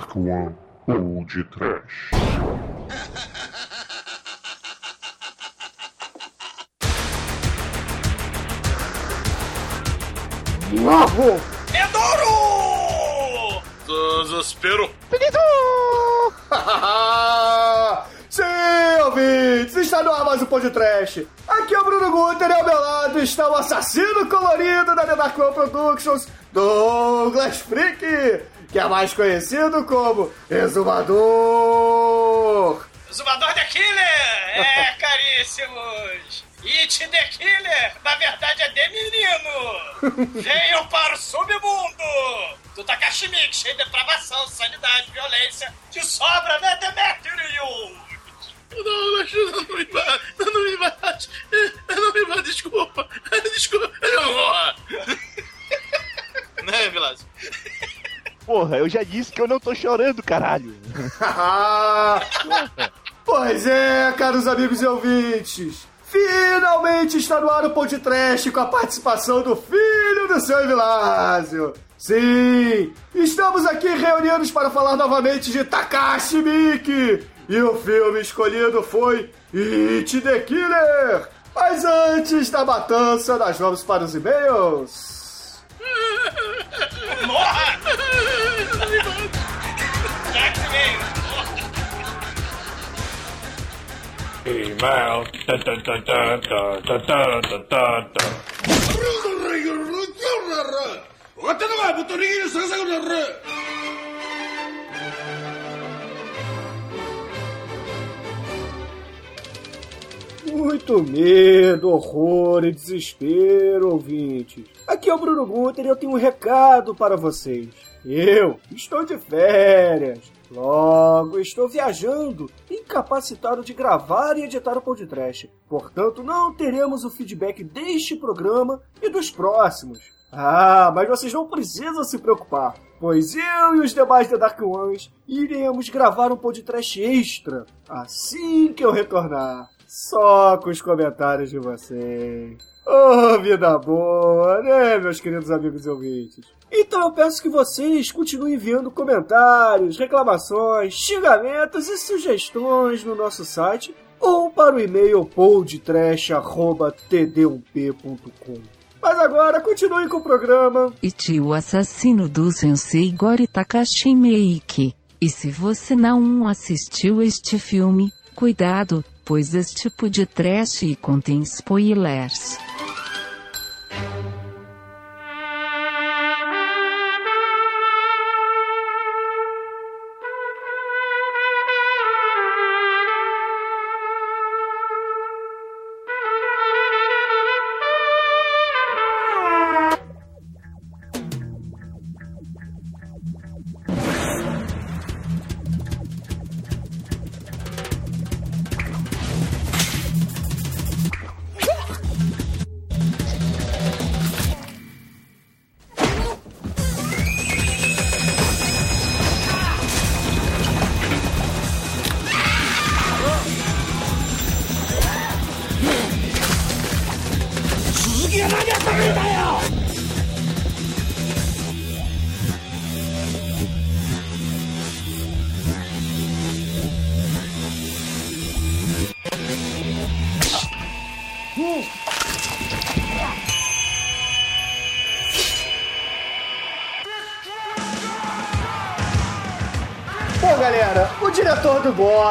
Dark One ou de Trash. Novo! Edouro! Desespero! Sim, ouvintes! Está no ar mais um Pão de Trash. Aqui é o Bruno Guter e ao meu lado está o assassino colorido da The Dark One Productions, Douglas Freak, que é mais conhecido como Exumador. Exumador The Killer! É, caríssimos! It the Killer, na verdade é de menino! Venham para o submundo! Do Takashi Mix, cheio de depravação, sanidade, violência, de sobra, né, Demetrius? Não, não, não, não me bate, não me bate, não me bate, desculpa, desculpa, não. né, Vilas? Porra, eu já disse que eu não tô chorando, caralho. pois é, caros amigos e ouvintes. Finalmente está no ar o podcast com a participação do filho do seu Vilásio. Sim, estamos aqui reunidos para falar novamente de Takashi Miki. E o filme escolhido foi It the Killer. Mas antes da matança, nós vamos para os e-mails. Email. Da da da da da da da da da. The? Muito medo, horror e desespero, ouvintes. Aqui é o Bruno Guter e eu tenho um recado para vocês. Eu estou de férias. Logo, estou viajando, incapacitado de gravar e editar o podcast. Portanto, não teremos o feedback deste programa e dos próximos. Ah, mas vocês não precisam se preocupar, pois eu e os demais The Dark Ones iremos gravar um podcast extra assim que eu retornar. Só com os comentários de vocês. Oh, vida boa, né, meus queridos amigos e ouvintes? Então eu peço que vocês continuem enviando comentários, reclamações, xingamentos e sugestões no nosso site ou para o e-mail podtrash.td1p.com. Mas agora continue com o programa. Iti o assassino do Sensei Gori Takashi Meiki. E se você não assistiu este filme, cuidado, pois este tipo de trash contém spoilers.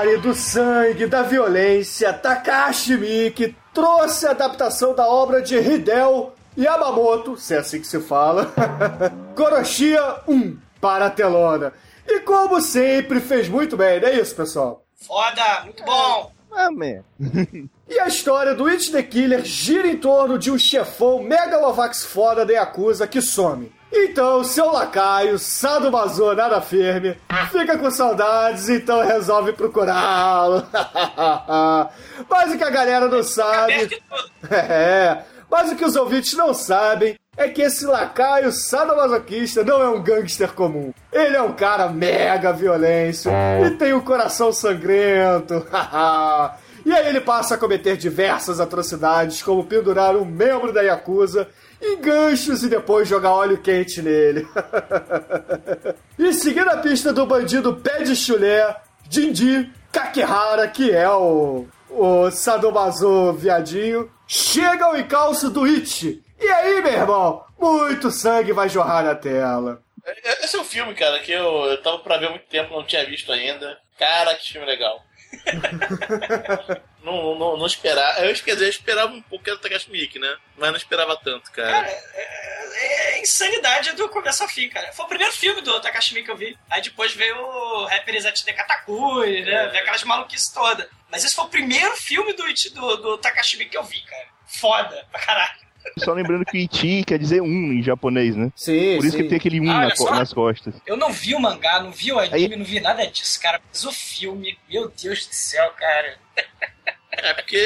Gore, do sangue, da violência, Takashi Miike, trouxe a adaptação da obra de Hideo Yamamoto, se é assim que se fala, Goroshia 1, para a telona. E como sempre, fez muito bem, não é isso, pessoal? Foda, muito bom! Amém. E a história do It the Killer gira em torno de um chefão megalovax foda da Yakuza que some. Então, seu lacaio, Sadomaso nada firme, fica com saudades, então resolve procurá-lo. Mas o que a galera não sabe. É, mas o que os ouvintes não sabem é que esse lacaio sadomasoquista não é um gangster comum. Ele é um cara mega violência e tem um coração sangrento. E E aí ele passa a cometer diversas atrocidades, como pendurar um membro da Yakuza em ganchos e depois jogar óleo quente nele. e seguindo a pista do bandido pé de chulé, Jinji Kakihara, que é o, o Sadomaso viadinho, chega ao encalço do It. E aí, meu irmão, muito sangue vai jorrar na tela. Esse é um filme, cara, que eu, eu tava pra ver há muito tempo, não tinha visto ainda. Cara, que filme legal. não, não, não esperava. Eu, quer dizer, eu esperava um pouco do Takashi Miike, né? Mas não esperava tanto, cara. Cara, é, é insanidade do começo ao fim, cara. Foi o primeiro filme do Takashi Miike que eu vi. Aí depois veio o Rapper de Katakuri, né? Veio aquelas maluquices todas. Mas esse foi o primeiro filme do, do, do Takashi Miike que eu vi, cara. Foda pra caralho. Só lembrando que Iti quer dizer um em japonês, né? Sim, Por isso sim. que tem aquele um Ah, na co- nas costas. Eu não vi o mangá, não vi o anime, não vi nada disso, cara. Mas o filme, meu Deus do céu, cara. É porque,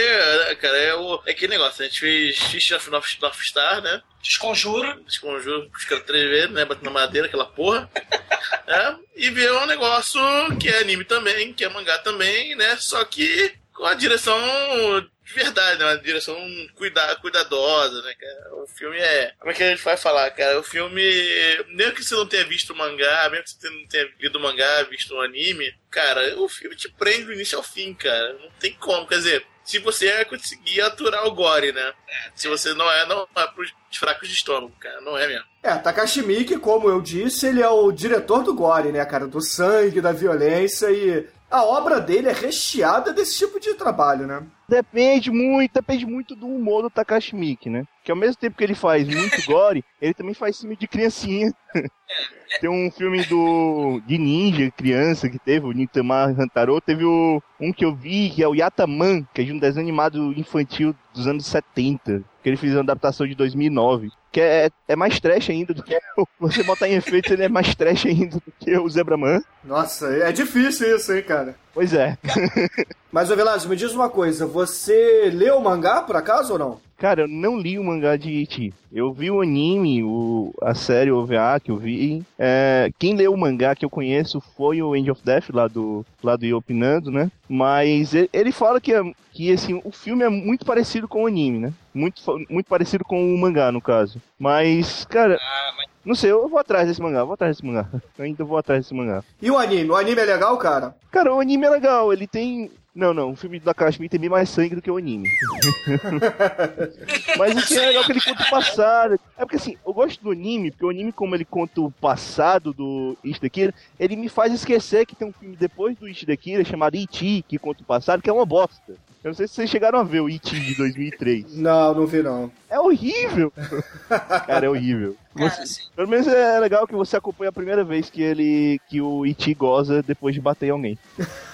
cara, é, o, é aquele negócio. A gente fez Fist of North, North Star, né? Desconjuro. Desconjuro os caras três vezes, né? Batendo na madeira, aquela porra. né? E ver um negócio que é anime também, que é mangá também, né? Só que com a direção de verdade, né? Uma direção cuida, cuidadosa, né, cara? O filme é. Como é que a gente vai falar, cara? O filme. Mesmo que você não tenha visto o mangá, mesmo que você não tenha lido o mangá, visto o anime, cara, o filme te prende do início ao fim, cara. Não tem como. Quer dizer, se você conseguir aturar o gore, né? Se você não é, não é pros fracos de estômago, cara. Não é mesmo. É, Takashi Miike, como eu disse, ele é o diretor do gore, né, cara? Do sangue, da violência e a obra dele é recheada desse tipo de trabalho, né? Depende muito, depende muito do humor do Takashi Miike, né? Que ao mesmo tempo que ele faz muito gore, ele também faz filme de criancinha. Tem um filme do de ninja, criança, que teve, o Nintama Hantaro. Teve o, um que eu vi, que é o Yataman, que é de um desenho animado infantil dos anos 70. Que ele fez uma adaptação de 2009. Que é, é mais trash ainda do que... o- Você botar em efeitos, ele é mais trash ainda do que o Zebraman. Nossa, é difícil isso, hein, cara? Pois é. Mas, ô Velasco, me diz uma coisa, você leu o mangá, por acaso, ou não? Cara, eu não li o mangá de Ichi. Eu vi o anime, o, a série OVA que eu vi. É, quem leu o mangá que eu conheço foi o End of Death, lá do, lá do Yopinando, né? Mas ele, ele fala que, é- que assim, o filme é muito parecido com o anime, né? Muito, muito parecido com o mangá, no caso. Mas, cara, Ah, mas não sei, eu vou atrás desse mangá, vou atrás desse mangá. Eu ainda vou atrás desse mangá. E o anime? O anime é legal, cara? Cara, o anime é legal, ele tem. Não, não, o filme da Kashmir tem bem mais sangue do que o anime. Mas assim, é legal que ele conta o passado. É porque assim, eu gosto do anime, porque o anime, como ele conta o passado do Ishidakira, ele me faz esquecer que tem um filme depois do Ishidakira chamado E.T., que conta o passado, que é uma bosta. Eu não sei se vocês chegaram a ver o E.T. de 2003. Não, não vi não. É horrível! Cara, é horrível. cara, Você- pelo menos é legal que você acompanha a primeira vez que ele. que o E.T. goza depois de bater em alguém.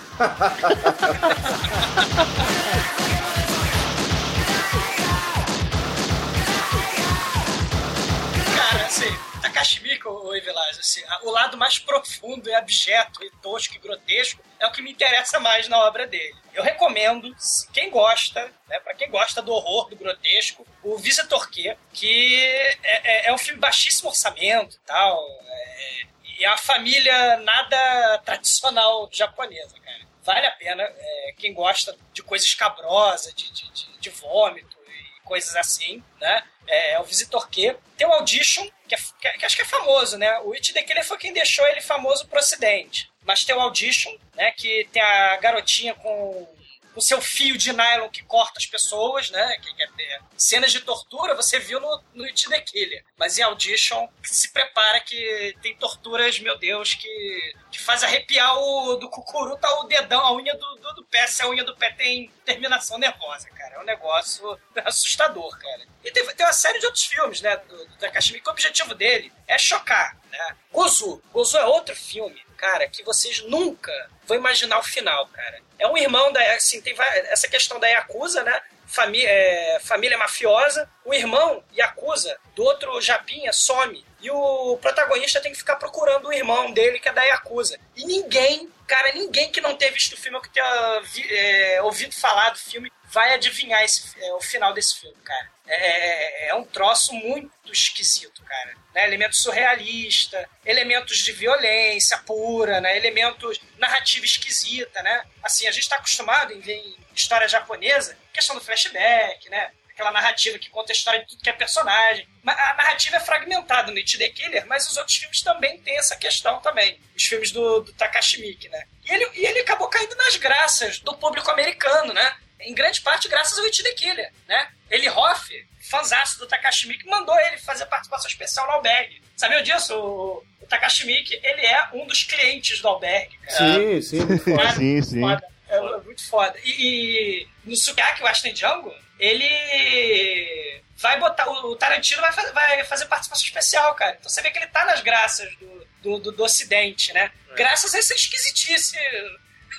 cara, assim, Takashi Miike, ô Evilás, assim, a- o lado mais profundo e abjeto e tosco e grotesco é o que me interessa mais na obra dele. Eu recomendo, quem gosta, né, para quem gosta do horror, do grotesco, o Visitor Q, que é, é- é um filme baixíssimo orçamento e tal, é, e é uma família nada tradicional japonesa, cara. Vale a pena, é, quem gosta de coisa escabrosa, de, de, de, de vômito e coisas assim, né? É, é o Visitor Q. Tem o Audition, que, é, que, é- que acho que é famoso, né? O It The Killer foi quem deixou ele famoso pro ocidente. Mas tem o Audition, né? Que tem a garotinha com o seu fio de nylon que corta as pessoas, né? Que, que é, cenas de tortura você viu no, no It The Killer. Mas em Audition, se prepara que tem torturas, meu Deus, que, que faz arrepiar o do cucuru, tá o dedão, a unha do, do, do pé, se a unha do pé tem terminação nervosa, cara. É um negócio assustador, cara. E tem, tem uma série de outros filmes, né, do, do que o objetivo dele é chocar, né? Gozu. Gozu é outro filme, cara, que vocês nunca vão imaginar o final, cara. É um irmão da, assim, tem essa questão da Yakuza, né? Famí é, família mafiosa, o irmão Yakuza do outro Japinha some. E o protagonista tem que ficar procurando o irmão dele, que é da Yakuza. E ninguém, cara, ninguém que não tenha visto o filme ou que tenha é, ouvido falar do filme vai adivinhar esse, é, o final desse filme, cara. É, é, é um troço muito esquisito, cara. Né? Elementos surrealista, elementos de violência pura, né? Elementos narrativa esquisita, né? Assim, a gente está acostumado em ver em história japonesa, questão do flashback, né? Aquela narrativa que conta a história de tudo que é personagem. A narrativa é fragmentada no It The Killer, mas os outros filmes também têm essa questão também. Os filmes do, do Takashi né? E ele, e ele acabou caindo nas graças do público americano, né? Em grande parte graças ao It The Killer, né? Ele Hoff, fanzaço do Takashi Miike, mandou ele fazer participação especial no albergue. Sabiam disso? O, o Takashi Miike, ele é um dos clientes do albergue. Sim, sim, muito foda. sim, sim. Foda. É, muito foda. E, e no Sukiyaki Washington Django, ele vai botar. O Tarantino vai fazer, vai fazer participação especial, cara. Então você vê que ele tá nas graças do, do, do, do Ocidente, né? É. Graças a essa esquisitice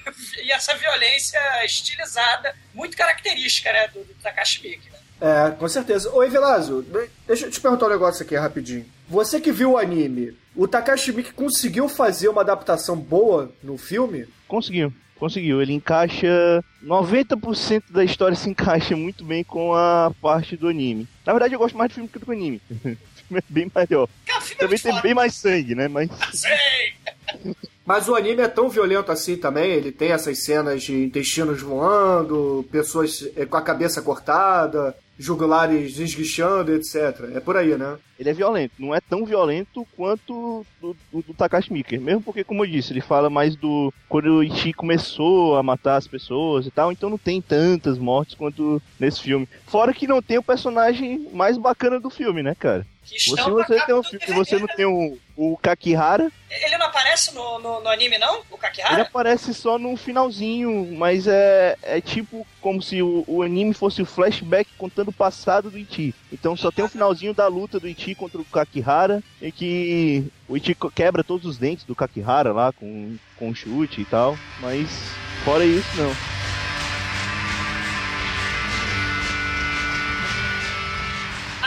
e essa violência estilizada, muito característica, né, do, do Takashi Miike, né? É, com certeza. Oi, Velazio, deixa eu te perguntar um negócio aqui rapidinho. Você que viu o anime, o Takashi Miike conseguiu fazer uma adaptação boa no filme? Conseguiu. Conseguiu, ele encaixa. 90% da história se encaixa muito bem com a parte do anime. Na verdade, eu gosto mais do filme que do anime. o filme é bem melhor. Também tem bem mais sangue, né? Mas. Mas o anime é tão violento assim também, ele tem essas cenas de intestinos voando, pessoas eh, com a cabeça cortada, jugulares esguichando, etc. É por aí, né? Ele é violento, não é tão violento quanto do, do, do Takashi Miike. Mesmo porque, como eu disse, ele fala mais do quando o Ichi começou a matar as pessoas e tal, então não tem tantas mortes quanto nesse filme. Fora que não tem o personagem mais bacana do filme, né, cara? Se você tem um filme você não tem o, o Kakihara. Ele não aparece no, no, no, anime, não? O Kakihara? Ele aparece só no finalzinho, mas é, é tipo como se o, o anime fosse o flashback contando o passado do Ichi. Então só tem o finalzinho da luta do Ichi contra o Kakihara, em que o Ichi quebra todos os dentes do Kakihara lá com, com um chute e tal. Mas fora isso, não.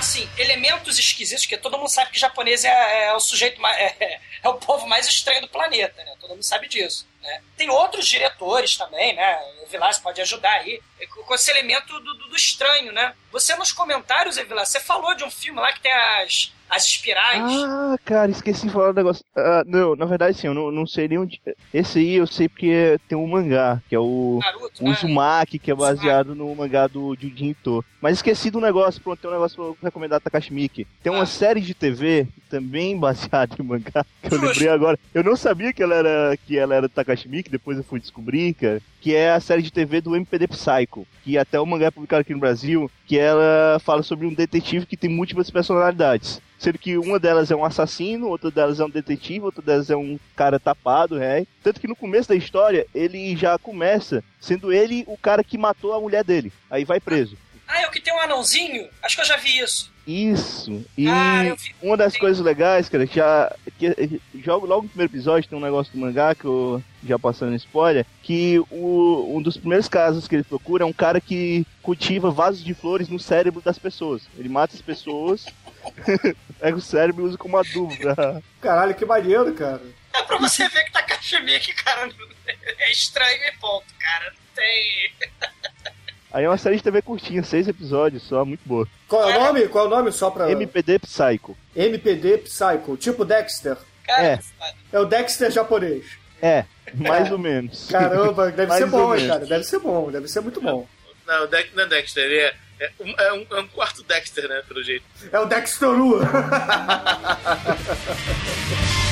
assim, elementos esquisitos, que todo mundo sabe que japonês é, é o sujeito mais, é, é, o povo mais estranho do planeta, né? Todo mundo sabe disso. Né? Tem outros diretores também, né? O Vilas pode ajudar aí, com esse elemento do, do, do estranho, né? Você nos comentários, Evilas, você falou de um filme lá que tem as as espirais. Ah, cara, esqueci de falar um negócio. Uh, não, na verdade, sim, eu não, não sei nem onde. Esse aí eu sei porque tem um mangá, que é o, Naruto, o né? Uzumaki, que é baseado no mangá do Junji Ito. Mas esqueci do negócio, pronto, tem um negócio pra eu recomendar Takashi Miike. Tem uma ah. série de TV também baseada em mangá, que eu lembrei agora. Eu não sabia que ela era, que ela era Takashi depois eu fui descobrir, cara. Que é a série de TV do MPD Psycho, que até o mangá é publicado aqui no Brasil, que ela fala sobre um detetive que tem múltiplas personalidades sendo que uma delas é um assassino, outra delas é um detetive, outra delas é um cara tapado, é. Tanto que no começo da história, ele já começa sendo ele o cara que matou a mulher dele. Aí vai preso. Ah, é o que tem um anãozinho? Acho que eu já vi isso. Isso. E ah, uma das coisas legais, cara, já, que, já logo no primeiro episódio tem um negócio do mangá que eu já passando spoiler, que o, um dos primeiros casos que ele procura é um cara que cultiva vasos de flores no cérebro das pessoas. Ele mata as pessoas Pega o cérebro e usa como adubo. Pra... Caralho, que maneiro, cara. É pra você ver que tá Kashmir, cara, é estranho e ponto, cara. Não tem. Aí é uma série de TV curtinha, seis episódios só, muito boa. Qual é o nome? Qual é o nome só pra. MPD Psycho. MPD Psycho, tipo Dexter. Cara, é. É o Dexter japonês. É, mais ou menos. Caramba, deve ser bom, hein, cara. Deve ser bom, deve ser muito bom. Não, não é Dexter, ele é é um, é, um, é um, quarto Dexter, né? Pelo jeito. É o Dexter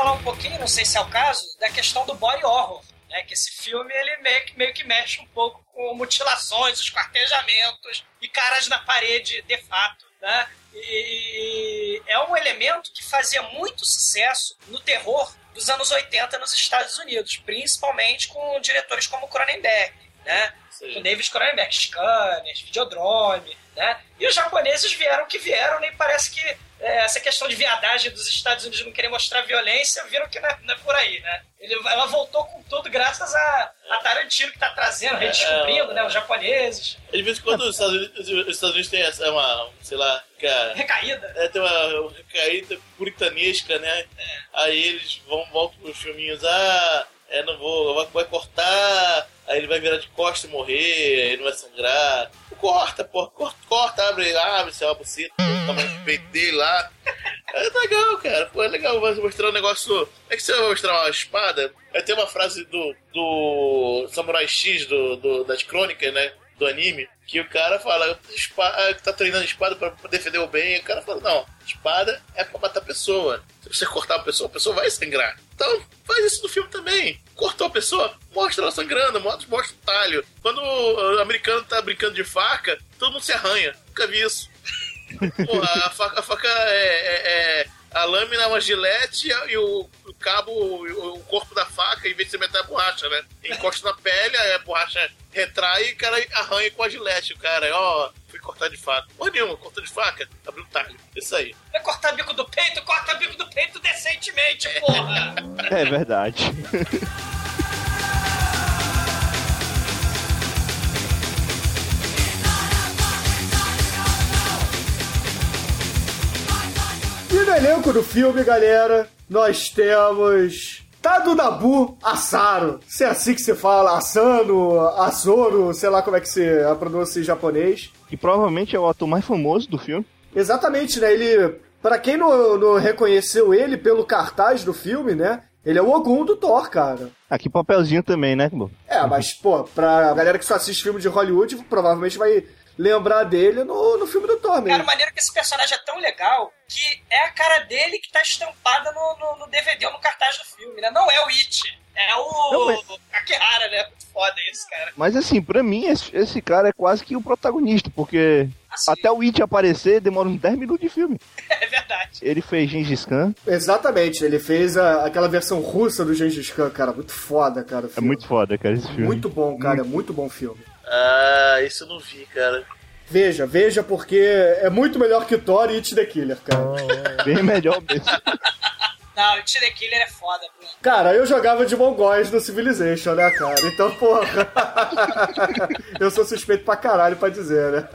falar um pouquinho, não sei se é o caso, da questão do body horror. Né, que esse filme ele meio que, meio que mexe um pouco com mutilações, esquartejamentos e caras na parede de fato. Né? E é um elemento que fazia muito sucesso no terror dos anos 80 nos Estados Unidos, principalmente com diretores como Cronenberg, né? Sim. Com David Cronenberg, Scanners, Videodrome, né? E os japoneses vieram que vieram, nem parece que é, essa questão de viadagem dos Estados Unidos não querer mostrar violência, viram que não é, não é por aí, né? Ele, ela voltou com tudo graças a, a Tarantino que tá trazendo, redescobrindo, né? Os japoneses. De vez em quando os Estados Unidos, os Estados Unidos têm essa, uma, sei lá, cara, Recaída. é, tem uma, uma recaída puritanesca, né? Aí eles vão, voltam pros filminhos, ah, é, não vou, vai, vai cortar, aí ele vai virar de costa e morrer, aí não vai sangrar. Corta, porra, corta, corta abre, abre, sei lá, buceta, peito dele lá. É legal, cara. Pô, é legal você mostrar um negócio. É que você vai mostrar uma espada. Aí tem uma frase do, do Samurai X do, do- das crônicas, né? Do anime, que o cara fala, espada, tá treinando espada pra defender o bem, e o cara fala, não, espada é pra matar a pessoa. Se você cortar a pessoa, a pessoa vai sangrar. Então, faz isso no filme também. Cortou a pessoa, mostra ela sangrando, mostra, mostra o talho. Quando o americano tá brincando de faca, todo mundo se arranha. Nunca vi isso. Pô, a faca, a faca é, é- é- A lâmina é uma gilete e, o, o cabo, o, o corpo da faca, em vez de você meter a borracha, né? Encosta na pele, aí a borracha retrai e o cara arranha com a gilete. O cara, ó, fui cortar de faca. Porra nenhuma, cortou de faca, abriu um talho. Isso aí. Vai cortar bico do peito, corta bico do peito decentemente, porra! É verdade. E no elenco do filme, galera, nós temos Tado Nabu Asaro. Se é assim que se fala, Asano, Asoro, sei lá como é que se a pronúncia em japonês. Que provavelmente é o ator mais famoso do filme. Exatamente, né? Ele. Pra quem não, não reconheceu ele pelo cartaz do filme, né? Ele é o Ogum do Thor, cara. Aqui papelzinho também, né? É, mas, pô, pra galera que só assiste filme de Hollywood, provavelmente vai lembrar dele no, no filme do Thor Cara, mesmo. o maneiro é que esse personagem é tão legal que é a cara dele que tá estampada no, no, no DVD ou no cartaz do filme, né? Não é o It. É o. Não, mas- né? Muito foda esse, cara. Mas assim, pra mim, esse, esse cara é quase que o protagonista, porque Assim, até o It aparecer demora uns 10 minutos de filme. É verdade. Ele fez Gengis Khan, Exatamente, ele fez a- aquela versão russa do Gengis Khan, cara. Muito foda, cara. é muito foda, cara, esse filme. Muito bom, cara. É muito bom filme. Ah, isso eu não vi, cara. Veja, veja, porque é muito melhor que Thor e It the Killer, cara. Bem melhor mesmo. Não, o It the Killer é foda, Bruno. Cara, eu jogava de mongóis no Civilization, né, cara? Então, porra. eu sou suspeito pra caralho pra dizer, né?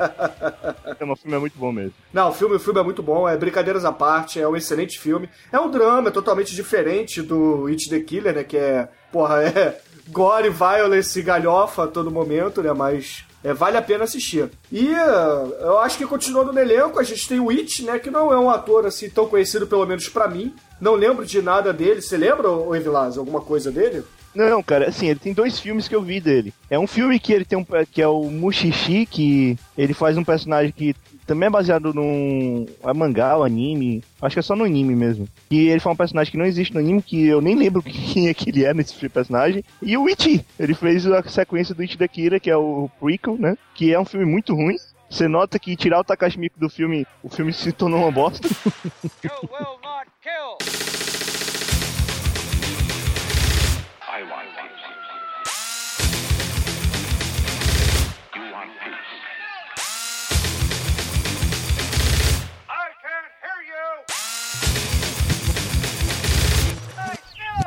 o filme é muito bom mesmo. Não, o filme, o filme é muito bom, é brincadeiras à parte, é um excelente filme. É um drama, é totalmente diferente do It the Killer, né? Que é, porra, é gore, violence e galhofa a todo momento, né? Mas é, vale a pena assistir. E eh, eu acho que continuando no elenco, a gente tem o It, né? Que não é um ator assim tão conhecido, pelo menos pra mim. Não lembro de nada dele. Você lembra, ô Evilás, alguma coisa dele? Não, cara, assim, ele tem dois filmes que eu vi dele. É um filme que ele tem um que é o Mushishi, que ele faz um personagem que também é baseado num é mangá, ou anime, acho que é só no anime mesmo. E ele faz um personagem que não existe no anime, que eu nem lembro quem é que ele é nesse personagem. E o Ichi, ele fez a sequência do Ichi da Kira, que é o prequel, né? Que é um filme muito ruim. Você nota que tirar o Takashi do filme, o filme se tornou uma bosta.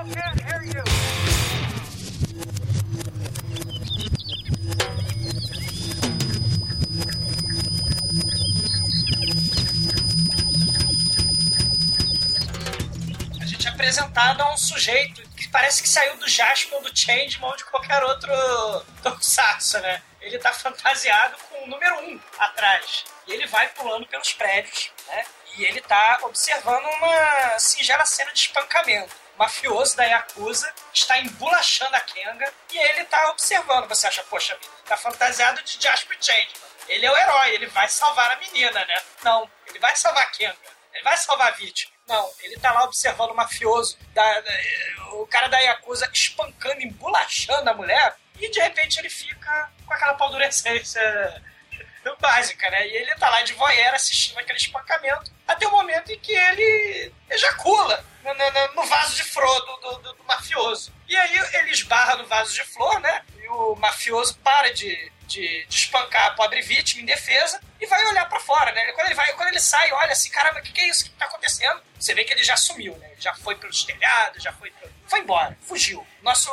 A gente é apresentado a um sujeito que parece que saiu do Jasper, do Changeman ou de qualquer outro tokusatsu, né? Ele tá fantasiado com o número um atrás. E ele vai pulando pelos prédios, né? E ele tá observando uma singela cena de espancamento. Mafioso da Yakuza está embolachando a Kenga e ele tá observando. Você acha, poxa vida, tá fantasiado de Jasper Changeman. Ele é o herói, ele vai salvar a menina, né? Não, ele vai salvar a Kenga. Ele vai salvar a vítima. Não, ele tá lá observando o mafioso, da- da- o cara da Yakuza espancando, embolachando a mulher, e de repente ele fica com aquela paldurecência básica, né? E ele tá lá de voyeur assistindo aquele espancamento, até o momento em que ele ejacula no, no- no vaso de flor do, do- do- mafioso. E aí ele esbarra no vaso de flor, né? E o mafioso para de, de, de espancar a pobre vítima em defesa e vai olhar pra fora, né? Quando ele, vai, quando ele sai, olha assim, caramba, o que, que é isso que tá acontecendo? Você vê que ele já sumiu, né? Já foi pelos telhados, já foi. Foi embora, fugiu. Nosso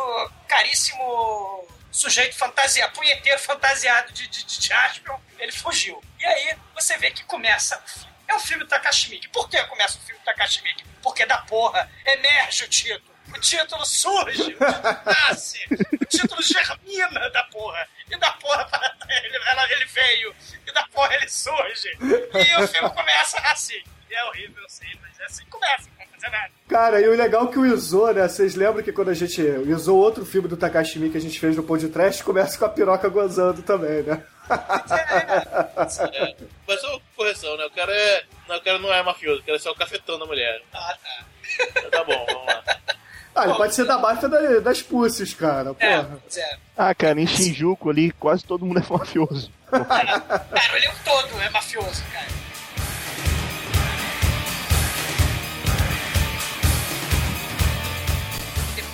caríssimo sujeito fantasiado, punheteiro fantasiado de, de, de Jaspion, ele fugiu. E aí você vê que começa o filme. É o filme do Takashi Miike. Por que começa o filme do Takashi Miike? Porque da porra emerge o título. O título surge, o título nasce, o título germina da porra. E da porra ele, ela- ele veio, e da porra ele surge. E o filme começa assim. E é horrível, eu sei, mas é assim que começa, Cara, e o legal é que o Izo, né? Vocês lembram que quando a gente. O Izo, outro filme do Takashi Miike que a gente fez no podcast, começa com a piroca gozando também, né? É, mas só correção, né? O cara, é, não, o cara não é mafioso, o cara é só o cafetão da mulher. Ah, tá. Então Tá bom, vamos lá. Ah, ele pode ser da máfia da- das pussies, cara. É, Porra. pois é. Ah, cara, em Shinjuku ali, quase todo mundo é mafioso. Cara, o elenco todo é mafioso, cara.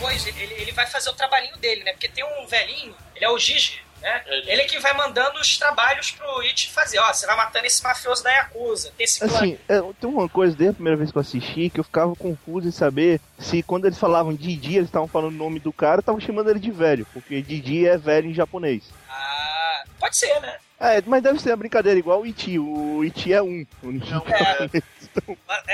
Depois ele, ele- ele vai fazer o trabalhinho dele, né? Porque tem um velhinho, ele é o Gigi, né? É. Ele que vai mandando os trabalhos pro It fazer. Ó, você vai matando esse mafioso da Yakuza. Tem esse. Assim, é, tem uma coisa desde a primeira vez que eu assisti que eu ficava confuso em saber se quando eles falavam Didi, eles estavam falando o nome do cara, estavam chamando ele de velho, porque Didi é velho em japonês. Ah, pode ser, né? É, mas deve ser uma brincadeira igual o Iti. O Iti é um. O Iti É.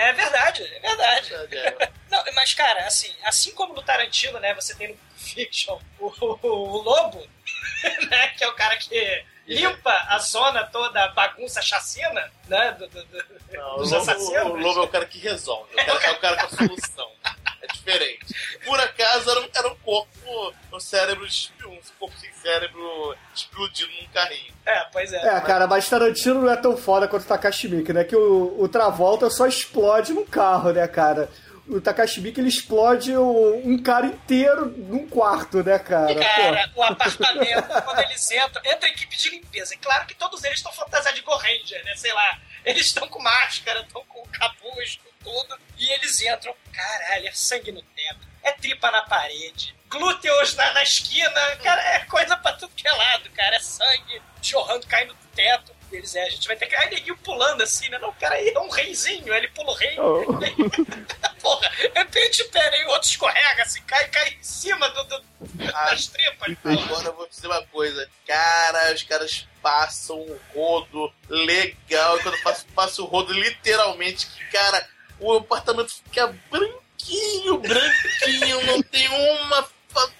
É verdade, é verdade. É, Não, mas, cara, assim, assim como no Tarantino, né, você tem no Fiction o, o- o Lobo, né, que é o cara que limpa a zona toda, a bagunça, chacina, né, do, do- do- Não, o dos lobo, assassinos. o lobo é o cara que resolve, é o cara, é o cara com a solução. É diferente. Por acaso era um, era um corpo, um cérebro, um corpo sem cérebro explodindo num carrinho. É, pois é. É, cara, mas Tarantino não é tão foda quanto o Takashi Miike, né? Que o, o Travolta só explode num carro, né, cara? O Takashi Miike, ele explode um, um cara inteiro num quarto, né, cara? Cara, o apartamento, quando eles entram, entra a equipe de limpeza. É claro que todos eles estão fantasiados de Go Ranger, né? Sei lá. Eles estão com máscara, estão com capuz, com tudo. E eles entram, caralho, é sangue no teto. É tripa na parede. Glúteos na, na esquina. Cara, é coisa pra tudo que é lado, cara. É sangue jorrando, caindo do teto. E eles, é, a gente vai ter que. Aí neguinho pulando assim, né? Não, cara, aí é um reizinho. Aí ele pula o rei. Oh. Porra, de repente pera aí, o outro escorrega assim, cai, cai em cima do, do- das tripas. Agora eu vou dizer uma coisa. Cara, os caras passam o rodo legal. E quando eu passo, passo o rodo, literalmente, que, cara, o apartamento fica branquinho, branquinho. Não tem uma,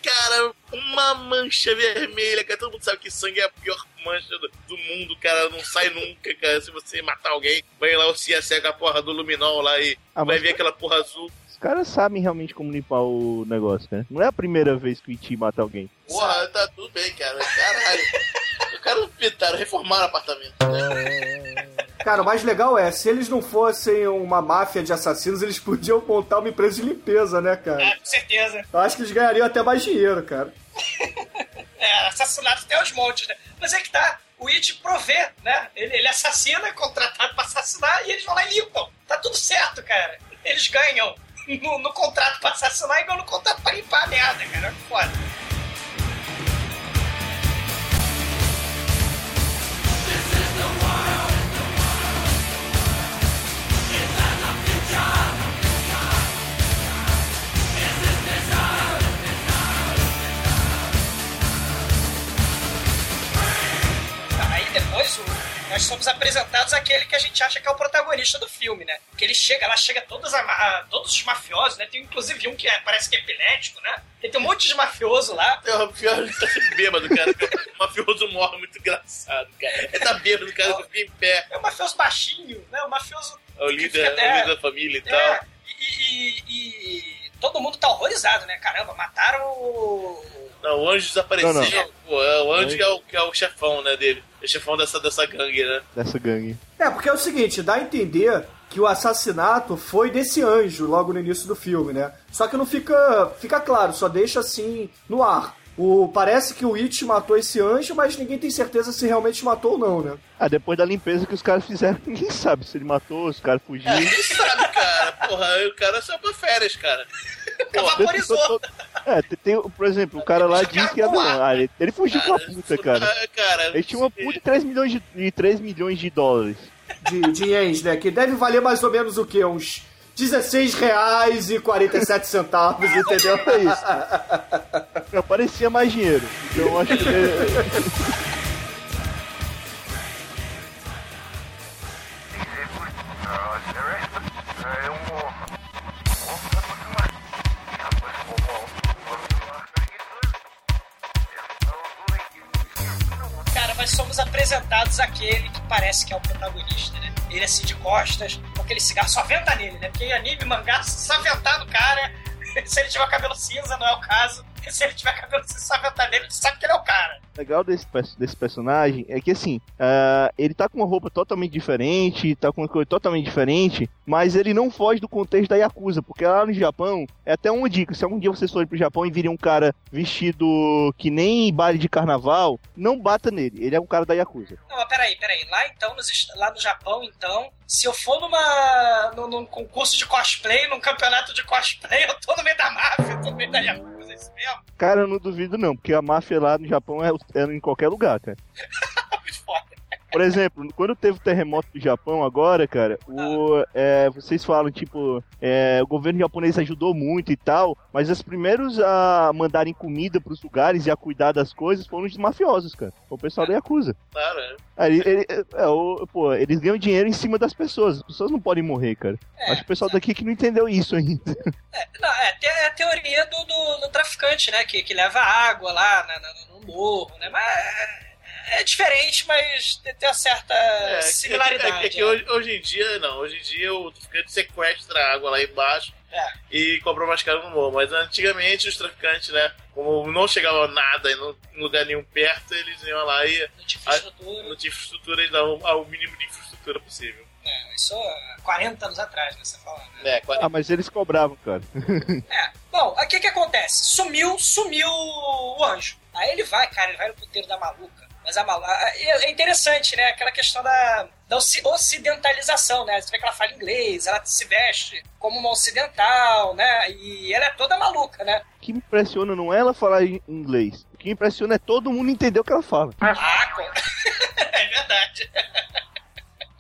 cara, uma mancha vermelha. Cara, todo mundo sabe que sangue é a pior mancha do, do mundo, cara. Não sai nunca, cara. Se você matar alguém, vai lá o Cia cega a porra do luminol lá e Ah, vai ver aquela porra azul. Os caras sabem realmente como limpar o negócio, né? Não é a primeira vez que o Iti mata alguém. Porra, tá tudo bem, cara. Caralho. O cara pintaram, reformaram o apartamento. Né? Cara, o mais legal é, se eles não fossem uma máfia de assassinos, eles podiam montar uma empresa de limpeza, né, cara? É, com certeza. Eu acho que eles ganhariam até mais dinheiro, cara. É, assassinatos tem aos montes, né? Mas é que tá. O It provê, né? Ele, ele assassina, é contratado pra assassinar e eles vão lá e limpam. Tá tudo certo, cara. Eles ganham no, no contrato pra assassinar igual no contrato pra limpar a merda, cara. Foda. Aí depois nós somos apresentados àquele que a gente acha que é o protagonista do filme, né? Que ele chega lá, chega todos, a- todos os mafiosos, né? Tem inclusive um que é- parece que é epilético, né? Tem, tem um monte de mafioso lá. É o pior ele tá bêbado, cara. O mafioso morre muito engraçado, cara. Ele tá bêbado, cara, que fica em pé. É um mafioso baixinho, né? O mafioso. É o líder, Fica- o líder da família e tal. É, e, e- e- todo mundo tá horrorizado, né? Caramba, mataram o. Não, o anjo desapareceu. Não, não. Pô, é o anjo que é o, que é o chefão, né, dele. É o chefão dessa, dessa gangue, né? Dessa gangue. É, porque é o seguinte, dá a entender que o assassinato foi desse anjo logo no início do filme, né? Só que não fica, fica claro, só deixa assim no ar. O, parece que o It matou esse anjo, mas ninguém tem certeza se realmente matou ou não, né? Ah, depois da limpeza que os caras fizeram, ninguém sabe se ele matou, se o cara fugiu. É, Quem sabe, cara? Porra, o cara saiu pra férias, cara. Vaporizou. É, tem, tem- por exemplo, o cara lá disse que era vilão. Ah, ele, fugiu com a puta, cara. Ah, cara. Ele tinha uma puta de 3 milhões de, de 3 milhões de dólares. de, de ienes, né? Que deve valer mais ou menos o quê? Uns 16 reais e 47 centavos, entendeu? É isso. Já parecia mais dinheiro. Então eu acho que. somos apresentados àquele que parece que é o protagonista, né? Ele assim de costas, com aquele cigarro, só venta nele, né? Porque em anime, mangá, só ventar no cara. Se ele tiver cabelo cinza, não é o caso. Se ele tiver cabelo só ventar nele, tu sabe que ele é o cara. O legal desse, desse personagem é que assim, ah, ele tá com uma roupa totalmente diferente, tá com uma coisa totalmente diferente, mas ele não foge do contexto da Yakuza, porque lá no Japão, é até uma dica, se algum dia vocês forem pro Japão e virem um cara vestido que nem baile de carnaval, não bata nele, ele é um cara da Yakuza. Não, mas peraí, peraí. Lá então, nos lá no Japão, então, se eu for numa. num, num concurso de cosplay, num campeonato de cosplay, eu tô no meio da máfia, eu tô no meio da Yakuza, isso mesmo? Cara, eu não duvido não, porque a máfia lá no Japão é, é em qualquer lugar, cara. Por exemplo, quando teve o terremoto do Japão agora, cara, o, é, vocês falam, tipo, é, o governo japonês ajudou muito e tal, mas os primeiros a mandarem comida pros lugares e a cuidar das coisas foram os mafiosos, cara. O pessoal da Yakuza. Claro, é. Aí, ele- é, o- pô, eles ganham dinheiro em cima das pessoas. As pessoas não podem morrer, cara. É, Acho que o pessoal daqui que não entendeu isso ainda. É, não, é, te- é a teoria do, do, do traficante, né? Que, que leva água lá na- na- no morro, né? Mas é, é diferente, mas tem uma certa É, similaridade. É, que- é que né? hoje, hoje em dia, não. Hoje em dia o traficante sequestra a água lá embaixo É. e cobra mais caro no morro. Mas antigamente os traficantes, né? Como não chegava nada em lu- em lugar nenhum perto, eles iam lá e Não tinha infraestrutura. não tinha infraestrutura, eles davam ao mínimo de infraestrutura possível. É, isso há 40 anos atrás, né? Você fala, né? É, quase- Ah, mas eles cobravam, cara. É. Bom, o que que acontece? Sumiu, sumiu o anjo. Aí ele vai, cara, ele vai no puteiro da maluca. Mas a maluca. É interessante, né? Aquela questão da, da oci- ocidentalização, né? Você vê que ela fala inglês, ela se veste como uma ocidental, né? E ela é toda maluca, né? O que me impressiona não é ela falar inglês. O que me impressiona é todo mundo entender o que ela fala. Ah, com- é verdade.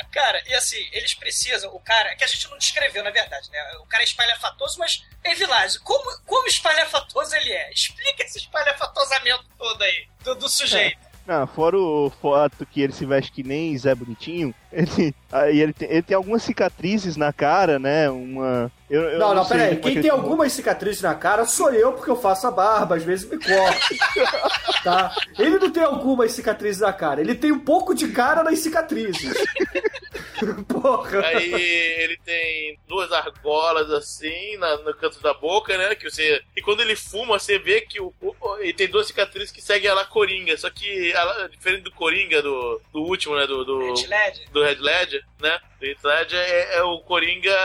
Cara, e assim, eles precisam, o cara, que a gente não descreveu, na verdade, né? O cara é espalhafatoso, mas é vilagem. Como, como espalhafatoso ele é? Explica esse espalhafatosamento todo aí, do, do sujeito. Não, fora o fato que ele se veste que nem Zé Bonitinho, ele, aí ele, tem, ele tem algumas cicatrizes na cara, né? Uma. Eu, eu Não, não, sei peraí. é Quem que tem ele- algumas cicatrizes na cara sou eu, porque eu faço a barba, às vezes me corto. tá? Ele não tem algumas cicatrizes na cara, ele tem um pouco de cara nas cicatrizes. Porra. Aí ele tem duas argolas assim na- no canto da boca, né? Que você. E quando ele fuma, você vê que o, o- ele tem duas cicatrizes que seguem a lá Coringa. Só que ela- diferente do Coringa, do, do último, né? Do, do, Red Led. Do Red Ledger, né? Do Red Ledger é, é o Coringa.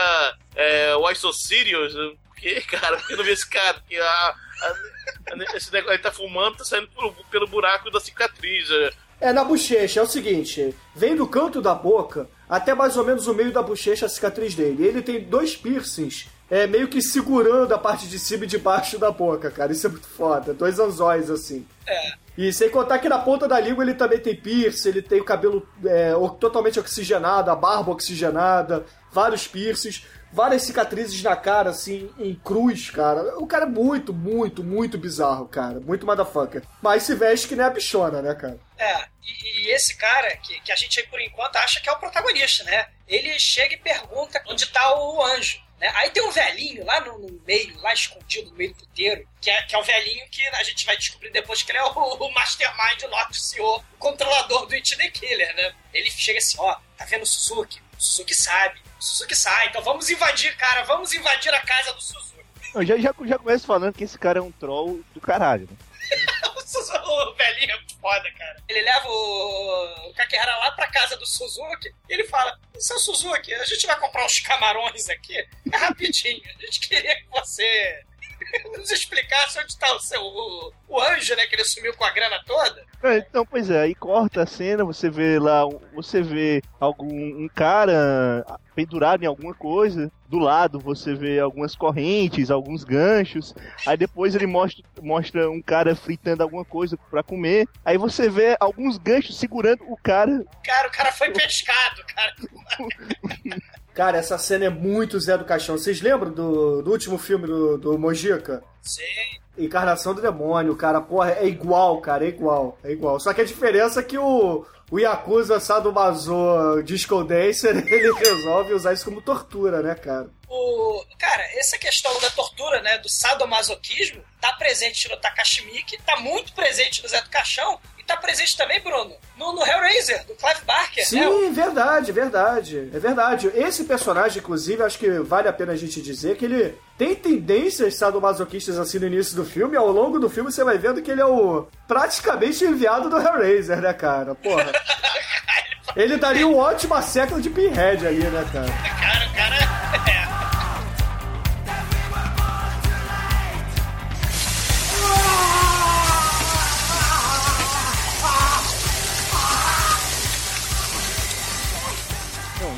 É, Why So Serious? Por quê, cara? Por que eu não vi esse cara? Porque a, a- esse negócio ele tá fumando, tá saindo pelo, pelo buraco da cicatriz. é. É na bochecha, é o seguinte: vem do canto da boca até mais ou menos o meio da bochecha a cicatriz dele. Ele tem dois piercings, é, meio que segurando a parte de cima e de baixo da boca, cara. Isso é muito foda. Dois anzóis assim. É. E sem contar que na ponta da língua ele também tem piercing, ele tem o cabelo é, totalmente oxigenado, a barba oxigenada, vários piercings, várias cicatrizes na cara, assim, em cruz, cara. O cara é muito, muito, muito bizarro, cara. Muito motherfucker. Mas se veste que nem a bichona, né, cara? É, e, e esse cara, que, que a gente aí por enquanto acha que é o protagonista, né? Ele chega e pergunta onde tá o anjo. Né? Aí tem um velhinho lá no, no meio, lá escondido no meio do puteiro, que é, que é o velhinho que a gente vai descobrir depois que ele é o, o mastermind, o Lord CEO, o controlador do It The Killer, né? Ele chega assim, ó, tá vendo o Suzuki? O Suzuki sabe, o Suzuki sabe, então vamos invadir, cara, vamos invadir a casa do Suzuki. Eu já, já, já começo falando que esse cara é um troll do caralho. né? O, Suzu- o velhinho é foda, cara. Ele leva o, o Kakehara lá pra casa do Suzuki e ele fala: Seu Suzuki, a gente vai comprar uns camarões aqui. É rapidinho. A gente queria que você nos explicasse onde tá o seu o, o anjo, né? Que ele sumiu com a grana toda. É, Então, pois é, aí corta a cena, você vê lá, você vê algum um cara pendurado em alguma coisa, do lado você vê algumas correntes, alguns ganchos, aí depois ele mostra, mostra um cara fritando alguma coisa pra comer, aí você vê alguns ganchos segurando o cara. Cara, o cara foi pescado, cara. Cara, essa cena é muito Zé do Caixão. Vocês lembram do, do último filme do, do Mojica? Sim. Encarnação do Demônio, cara, porra, é igual, cara, é igual, é igual. Só que a diferença é que o, o Yakuza Sadomaso Disco Dancer, ele resolve usar isso como tortura, né, cara? O, cara, essa questão da tortura, né, do sadomasoquismo, tá presente no Takashi Miike, tá muito presente no Zé do Caixão, e tá presente também, Bruno, no, no Hellraiser, do Clive Barker, né? Sim, verdade, verdade. É verdade. Esse personagem, inclusive, acho que vale a pena a gente dizer que ele tem tendências sadomasoquistas assim no início do filme. e Ao longo do filme você vai vendo que ele é o praticamente enviado do Hellraiser, né, cara? Porra. Ele daria um ótimo século de Pinhead ali, né, cara? Cara, o cara. É.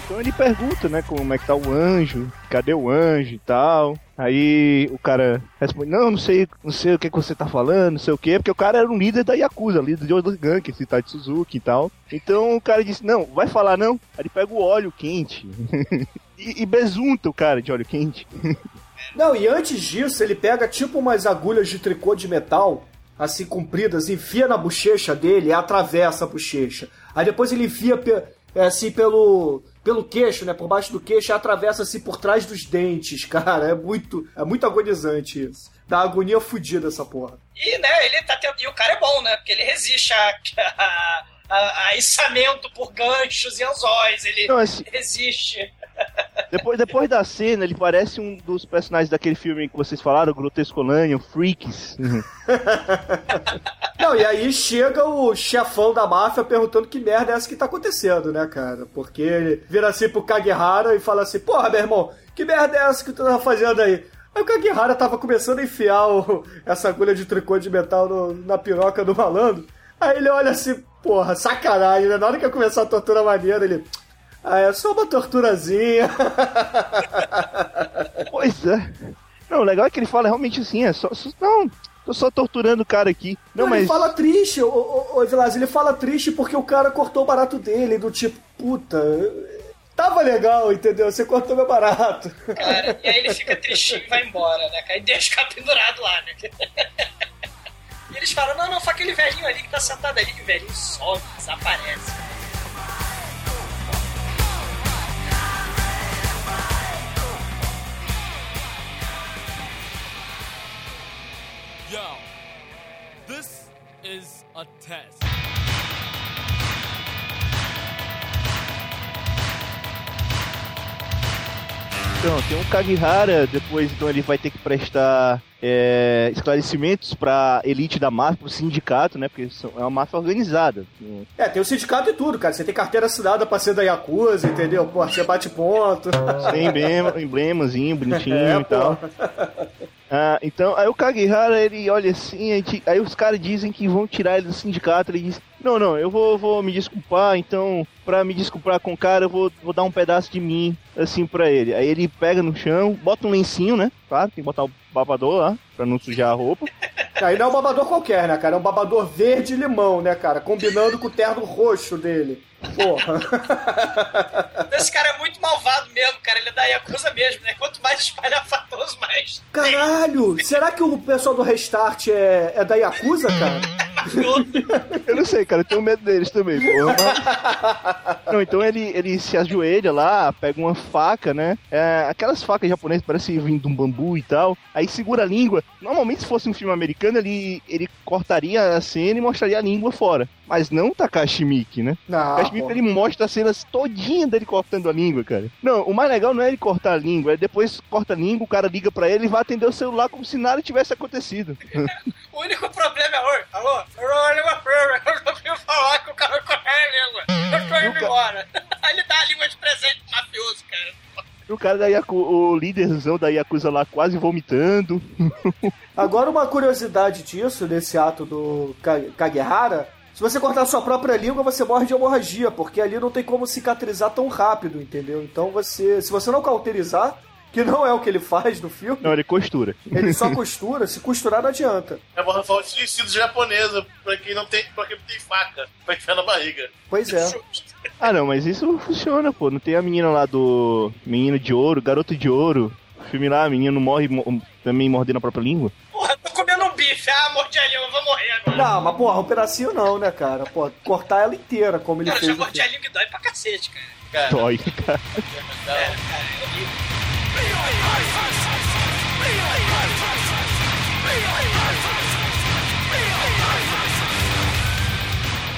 então ele pergunta, né, como é que tá o anjo, cadê o anjo e tal. Aí o cara responde, não, não sei, não sei o que, que você tá falando, não sei o que, porque o cara era um líder da Yakuza, líder de outro gangue, esse tá de Suzuki e tal. Então o cara disse, não, vai falar não. Aí ele pega o óleo quente e, e besunta o cara de óleo quente. Não, e antes disso, ele pega tipo umas agulhas de tricô de metal, assim compridas, enfia na bochecha dele e atravessa a bochecha. Aí depois ele enfia é, assim pelo pelo queixo, né, por baixo do queixo, e atravessa assim por trás dos dentes, cara. É muito é muito agonizante isso. Dá agonia fudida essa porra. E, né, ele tá tendo... E o cara é bom, né? Porque ele resiste a, a, içamento por ganchos e anzóis. Ele Não, assim- resiste. Depois, depois da cena, ele parece um dos personagens daquele filme que vocês falaram, Grotescolâneo, Freaks. Não, e aí chega o chefão da máfia perguntando que merda é essa que tá acontecendo, né, cara? Porque ele vira assim pro Kagehara e fala assim, porra, meu irmão, que merda é essa que tu tá fazendo aí? Aí o Kagehara tava começando a enfiar o- essa agulha de tricô de metal no- na piroca do malandro. Aí ele olha assim, porra, sacanagem, né? Na hora que ia começar a tortura maneira, ele... Ah, é só uma torturazinha. Pois é. Não, o legal é que ele fala realmente assim, é só. só- não, tô só torturando o cara aqui. Não, Não, mas. Ele fala triste, ô, ô, ô Vilas, ele fala triste porque o cara cortou o barato dele, do tipo, puta, tava legal, entendeu? Você cortou meu barato. Cara, e aí ele fica tristinho e vai embora, né? E deixa o cara pendurado lá, né? Eles falam, não, não, foi aquele velhinho ali que tá sentado ali, e o velhinho some, desaparece. Yo, this is a test. Então, tem um Kagihara, depois então ele vai ter que prestar é, esclarecimentos pra elite da máfia, pro sindicato, né? Porque é uma máfia organizada. É, tem o sindicato e tudo, cara. Você tem carteira assinada pra ser da Yakuza, entendeu? Pô, você bate ponto. Tem emblema, emblemazinho, bonitinho É, e tal. Ah, então, aí o Kagihara, ele olha assim, aí os caras dizem que vão tirar ele do sindicato, ele diz, não, não, eu vou, vou me desculpar, então, pra me desculpar com o cara, eu vou, vou dar um pedaço de mim, assim, pra ele. Aí ele pega no chão, bota um lencinho, né, claro, tem que botar o babador lá, pra não sujar a roupa. Aí não é um babador qualquer, né, cara? É um babador verde e limão, né, cara? Combinando com o terno roxo dele. Porra. Esse cara é muito malvado mesmo, cara. Ele é da Yakuza mesmo, né? Quanto mais espalhafatoso, mais. Caralho! Será que o pessoal do Restart é, é da Yakuza, cara? Eu não sei, cara, eu tenho medo deles também, porra. mas- Não, então ele, ele se ajoelha lá, pega uma faca, né? É, aquelas facas japonesas parecem vindo de um bambu e tal. Aí segura a língua. Normalmente, se fosse um filme americano, ele, ele cortaria a cena e mostraria a língua fora. Mas não Takashi Miike, né? Não, Takashi pô. ele mostra as cenas todinha dele cortando a língua, cara. Não, o mais legal não é ele cortar a língua, é depois corta a língua, o cara liga pra ele e vai atender o celular como se nada tivesse acontecido. O único problema é, oi, alô, alô, língua firme, eu não preciso falar que o cara corre a língua. Eu tô indo embora. Aí ele dá a língua de presente pro mafioso, cara. E o cara da Yaku, o líderzão da Yakuza lá quase vomitando. Agora, uma curiosidade disso, desse ato do Ka- Kagehara, se você cortar a sua própria língua, você morre de hemorragia, porque ali não tem como cicatrizar tão rápido, entendeu? Então você. Se você não cauterizar, que não é o que ele faz no filme, Não, ele costura. ele só costura, se costurar não adianta. É uma falta de tecido japonesa pra quem não tem, pra quem não tem faca pra enfiar na barriga. Pois é. Ah, não, mas isso funciona, pô. Não tem a menina lá do Menino de Ouro, Garoto de Ouro. Filme lá, a menina morre mo- também mordendo a própria língua. Porra, tô comendo um bife. Ah, mordi a língua, vou morrer agora. Não, mas porra, um pedacinho não, né, cara? Pô, cortar ela inteira, como ele Cara, já fez. mordi a língua e dói pra cacete, cara. Cara, Dói, cara. É, cara, é horrível.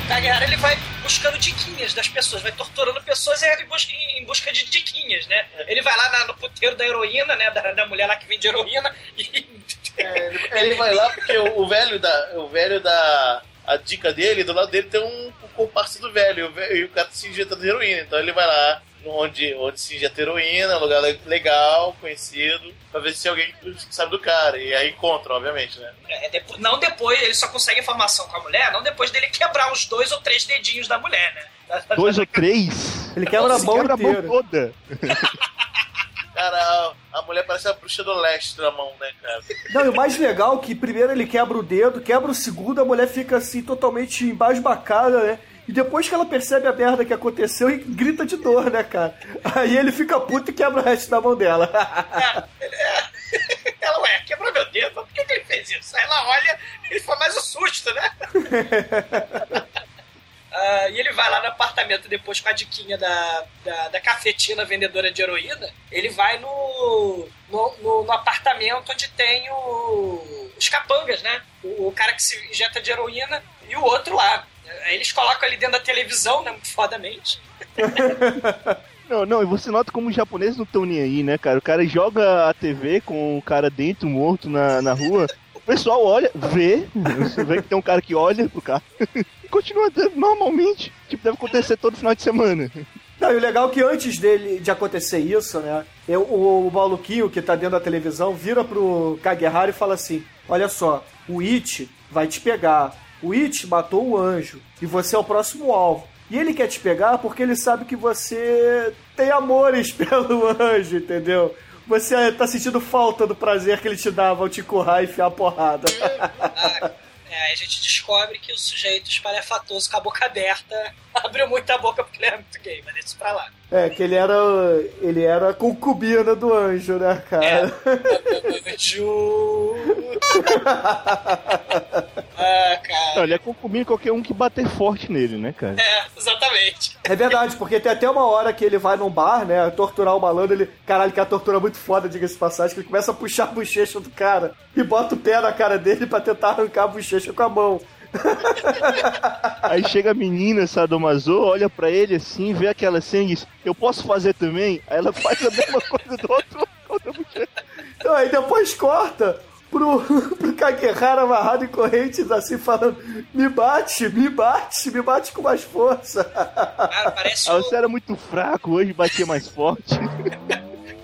Kagehara, ele vai buscando diquinhas das pessoas, vai torturando pessoas e busca, em busca de diquinhas, né? Ele vai lá na- no puteiro da heroína, né? Da, da mulher lá que vende heroína e... É, ele, ele vai lá porque o, o velho da. O velho da. A dica dele, do lado dele tem um, um comparsa do velho, e o, velho- e o cara se injeta de heroína. Então ele vai lá onde, onde se injeta heroína, um lugar le- legal, conhecido, pra ver se alguém sabe do cara. E aí encontra, obviamente, né? É, depo- não depois, ele só consegue informação com a mulher, não depois dele quebrar os dois ou três dedinhos da mulher, né? Dois ou três? Ele quebra a mão quebra a mão toda. Cara, a, mulher parece a bruxa do leste da mão, né, cara? Não, e o mais legal é que primeiro ele quebra o dedo, quebra o segundo, a mulher fica assim totalmente embasbacada, né? E depois que ela percebe a merda que aconteceu e grita de dor, né, cara? Aí ele fica puto e quebra o resto da mão dela. Ela, ué, quebrou meu dedo, por que, que ele fez isso? Aí ela olha e foi mais um susto, né? Ah, e ele vai lá no apartamento depois com a diquinha da, da, da cafetina vendedora de heroína. Ele vai no, no, no- no apartamento onde tem o, os capangas, né? O, o cara que se injeta de heroína e o outro lá. Aí eles colocam ali dentro da televisão, né? Muito fodamente. Não, não, e você nota como os japoneses não estão nem aí, né, cara? O cara joga a TV com o cara dentro, morto na, na rua. O pessoal olha, vê, você vê que tem um cara que olha pro cara e continua dando normalmente. Tipo, deve acontecer todo final de semana. Não, e o legal é que antes dele de acontecer isso, né? Eu, o, o maluquinho que tá dentro da televisão vira pro Kagehara e fala assim: Olha só, o It vai te pegar. O It matou o anjo e você é o próximo alvo. E ele quer te pegar porque ele sabe que você tem amores pelo anjo, entendeu? Você tá sentindo falta do prazer que ele te dava ao te currar e enfiar a porrada. Ah, é, a gente descobre que o sujeito espalhafatoso com a boca aberta abriu muita boca porque ele era muito gay, mas deixa pra lá. É, que ele era. Ele era concubina do anjo, né, cara? Ju... ah, cara. Ele é concubino de qualquer um que bater forte nele, né, cara? É, exatamente. É verdade, porque tem até uma hora que ele vai num bar, né, torturar o malandro, ele, caralho, que é uma tortura muito foda, diga-se de passagem, que ele começa a puxar a bochecha do cara e bota o pé na cara dele pra tentar arrancar a bochecha com a mão. Aí chega a menina Sadomaso, olha pra ele assim, vê aquela cena e diz, eu posso fazer também? Aí ela faz a mesma coisa do outro. Então, aí depois corta pro, pro Kagehara amarrado em correntes, assim, falando, me bate, me bate, me bate com mais força. Cara, parece Ah, o, você era muito fraco, hoje batia mais forte.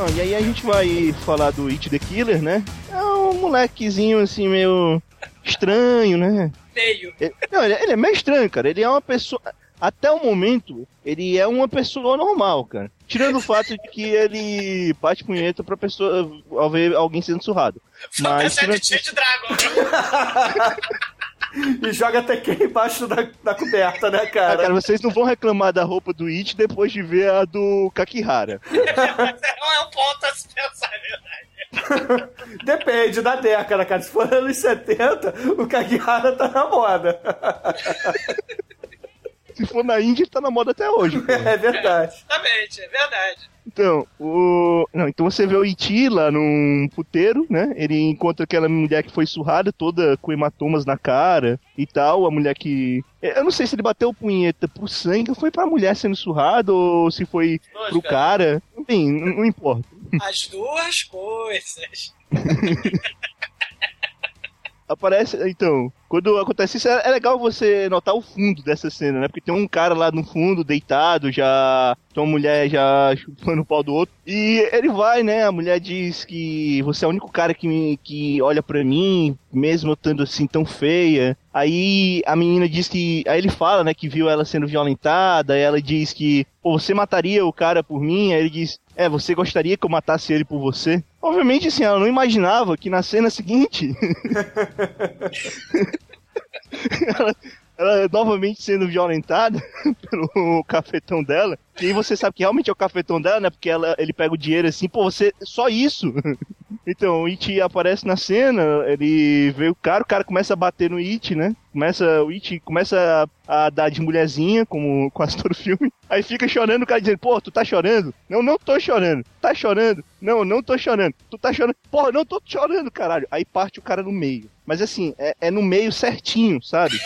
Ah, e aí a gente vai falar do It the Killer, né? É um molequezinho assim, meio estranho, né? meio. Ele- não, ele, ele é meio estranho, cara. Ele é uma pessoa. Até o momento, ele é uma pessoa normal, cara. Tirando o fato de que ele bate punheta pra pessoa ao ver alguém sendo surrado. Mas tirando de Dragon. E joga até quem embaixo da, da coberta, né, Ah, cara? cara, vocês não vão reclamar da roupa do It depois de ver a do Kakihara. Não é um ponto a se pensar, é verdade. Depende da década, cara. Se for anos 70, o Kagehara tá na moda. Se for na Índia, ele tá na moda até hoje. É verdade. Exatamente, é verdade. Então, o. Não, então você vê o Iti lá num puteiro, né? Ele encontra aquela mulher que foi surrada, toda com hematomas na cara e tal. A mulher que. Eu não sei se ele bateu punheta pro sangue ou foi pra mulher sendo surrada ou se foi pro cara. cara. Enfim, não, não importa. As duas coisas. Aparece, então, quando acontece isso, é, é legal você notar o fundo dessa cena, né? Porque tem um cara lá no fundo, deitado, já. Tem uma mulher já chupando o pau do outro. E ele vai, né? A mulher diz que você é o único cara que, me- que olha pra mim, mesmo estando assim tão feia. Aí a menina diz que. Aí ele fala, né, que viu ela sendo violentada. Ela diz que, pô, você mataria o cara por mim? Aí ele diz, é, você gostaria que eu matasse ele por você? Obviamente, assim, ela não imaginava que na cena seguinte. ela, ela novamente sendo violentada pelo cafetão dela. E aí você sabe que realmente é o cafetão dela, né? Porque ela, ele pega o dinheiro assim, pô, você. Só isso? Então, o It aparece na cena, ele vê o cara, o cara começa a bater no It, né? Começa, o It começa a, a dar de mulherzinha, como quase todo filme. Aí fica chorando, o cara dizendo, pô, tu tá chorando? Não, não tô chorando. Tá chorando? Não, não tô chorando. Tu tá chorando? Porra, não tô chorando, caralho. Aí parte o cara no meio. Mas assim, é, é no meio certinho, sabe?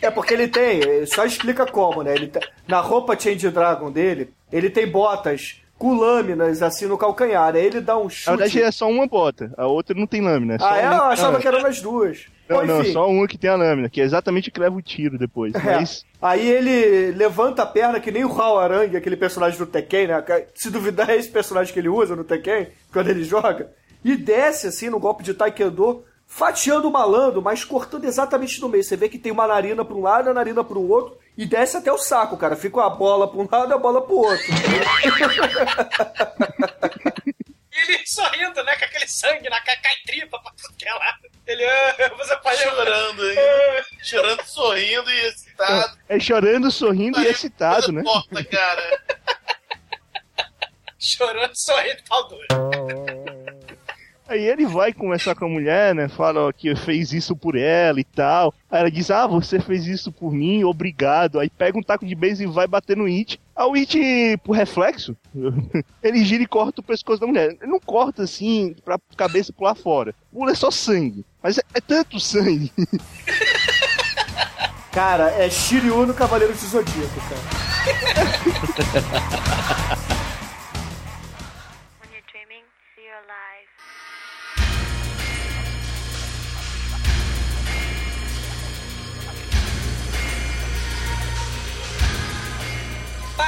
É porque ele tem, só explica como, né? Ele tá- na roupa Change Dragon dele, ele tem botas com lâminas assim no calcanhar. Aí ele dá um Na chute. verdade é só uma bota, a outra não tem lâmina. É ah, é? Eu achava lâmina. que era nas duas. Não, Bom, não, só uma que tem a lâmina, que é exatamente o que leva o tiro depois. É. Mas Aí ele levanta a perna que nem o Hal Arangue, aquele personagem do Tekken, né? Se duvidar é esse personagem que ele usa no Tekken, quando ele joga. E desce assim no golpe de Taekwondo, fatiando o malandro, mas cortando exatamente no meio. Você vê que tem uma narina pra um lado e a narina pro outro. E desce até o saco, cara. Fica a bola pra um lado e a bola pro outro. E ele sorrindo, né? Com aquele sangue na cara, cai tripa pra tudo que é lado. Ele, ah, você pode Chorando aí. Chorando, sorrindo e excitado. é chorando, sorrindo e excitado, né? Torta, cara. Chorando, sorrindo, pau duro. Aí ele vai conversar com a mulher, né? Fala ó, que fez isso por ela e tal. Aí ela diz: Ah, você fez isso por mim, obrigado. Aí pega um taco de beisebol e vai bater no It. Aí o It, por reflexo, ele gira e corta o pescoço da mulher. Ele não corta assim pra cabeça pular fora. Pula é só sangue. Mas é, é tanto sangue. Cara, é Shiryu no Cavaleiro do Zodíaco, cara.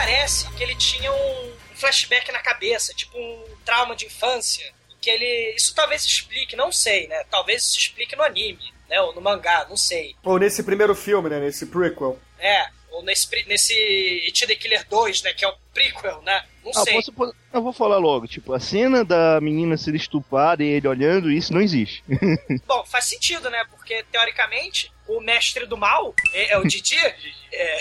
Parece que ele tinha um flashback na cabeça, tipo um trauma de infância. Que ele. Isso talvez se explique, não sei, né? Talvez se explique no anime, né? Ou no mangá, não sei. Ou nesse primeiro filme, né? Nesse prequel. É, ou nesse, nesse It the Killer 2, né? Que é o prequel, né? Não Ah, sei. posso, posso- eu vou falar logo. Tipo, a cena da menina ser estuprada e ele olhando, isso não existe. Bom, faz sentido, né? Porque, teoricamente, o mestre do mal é, é o Didi. é,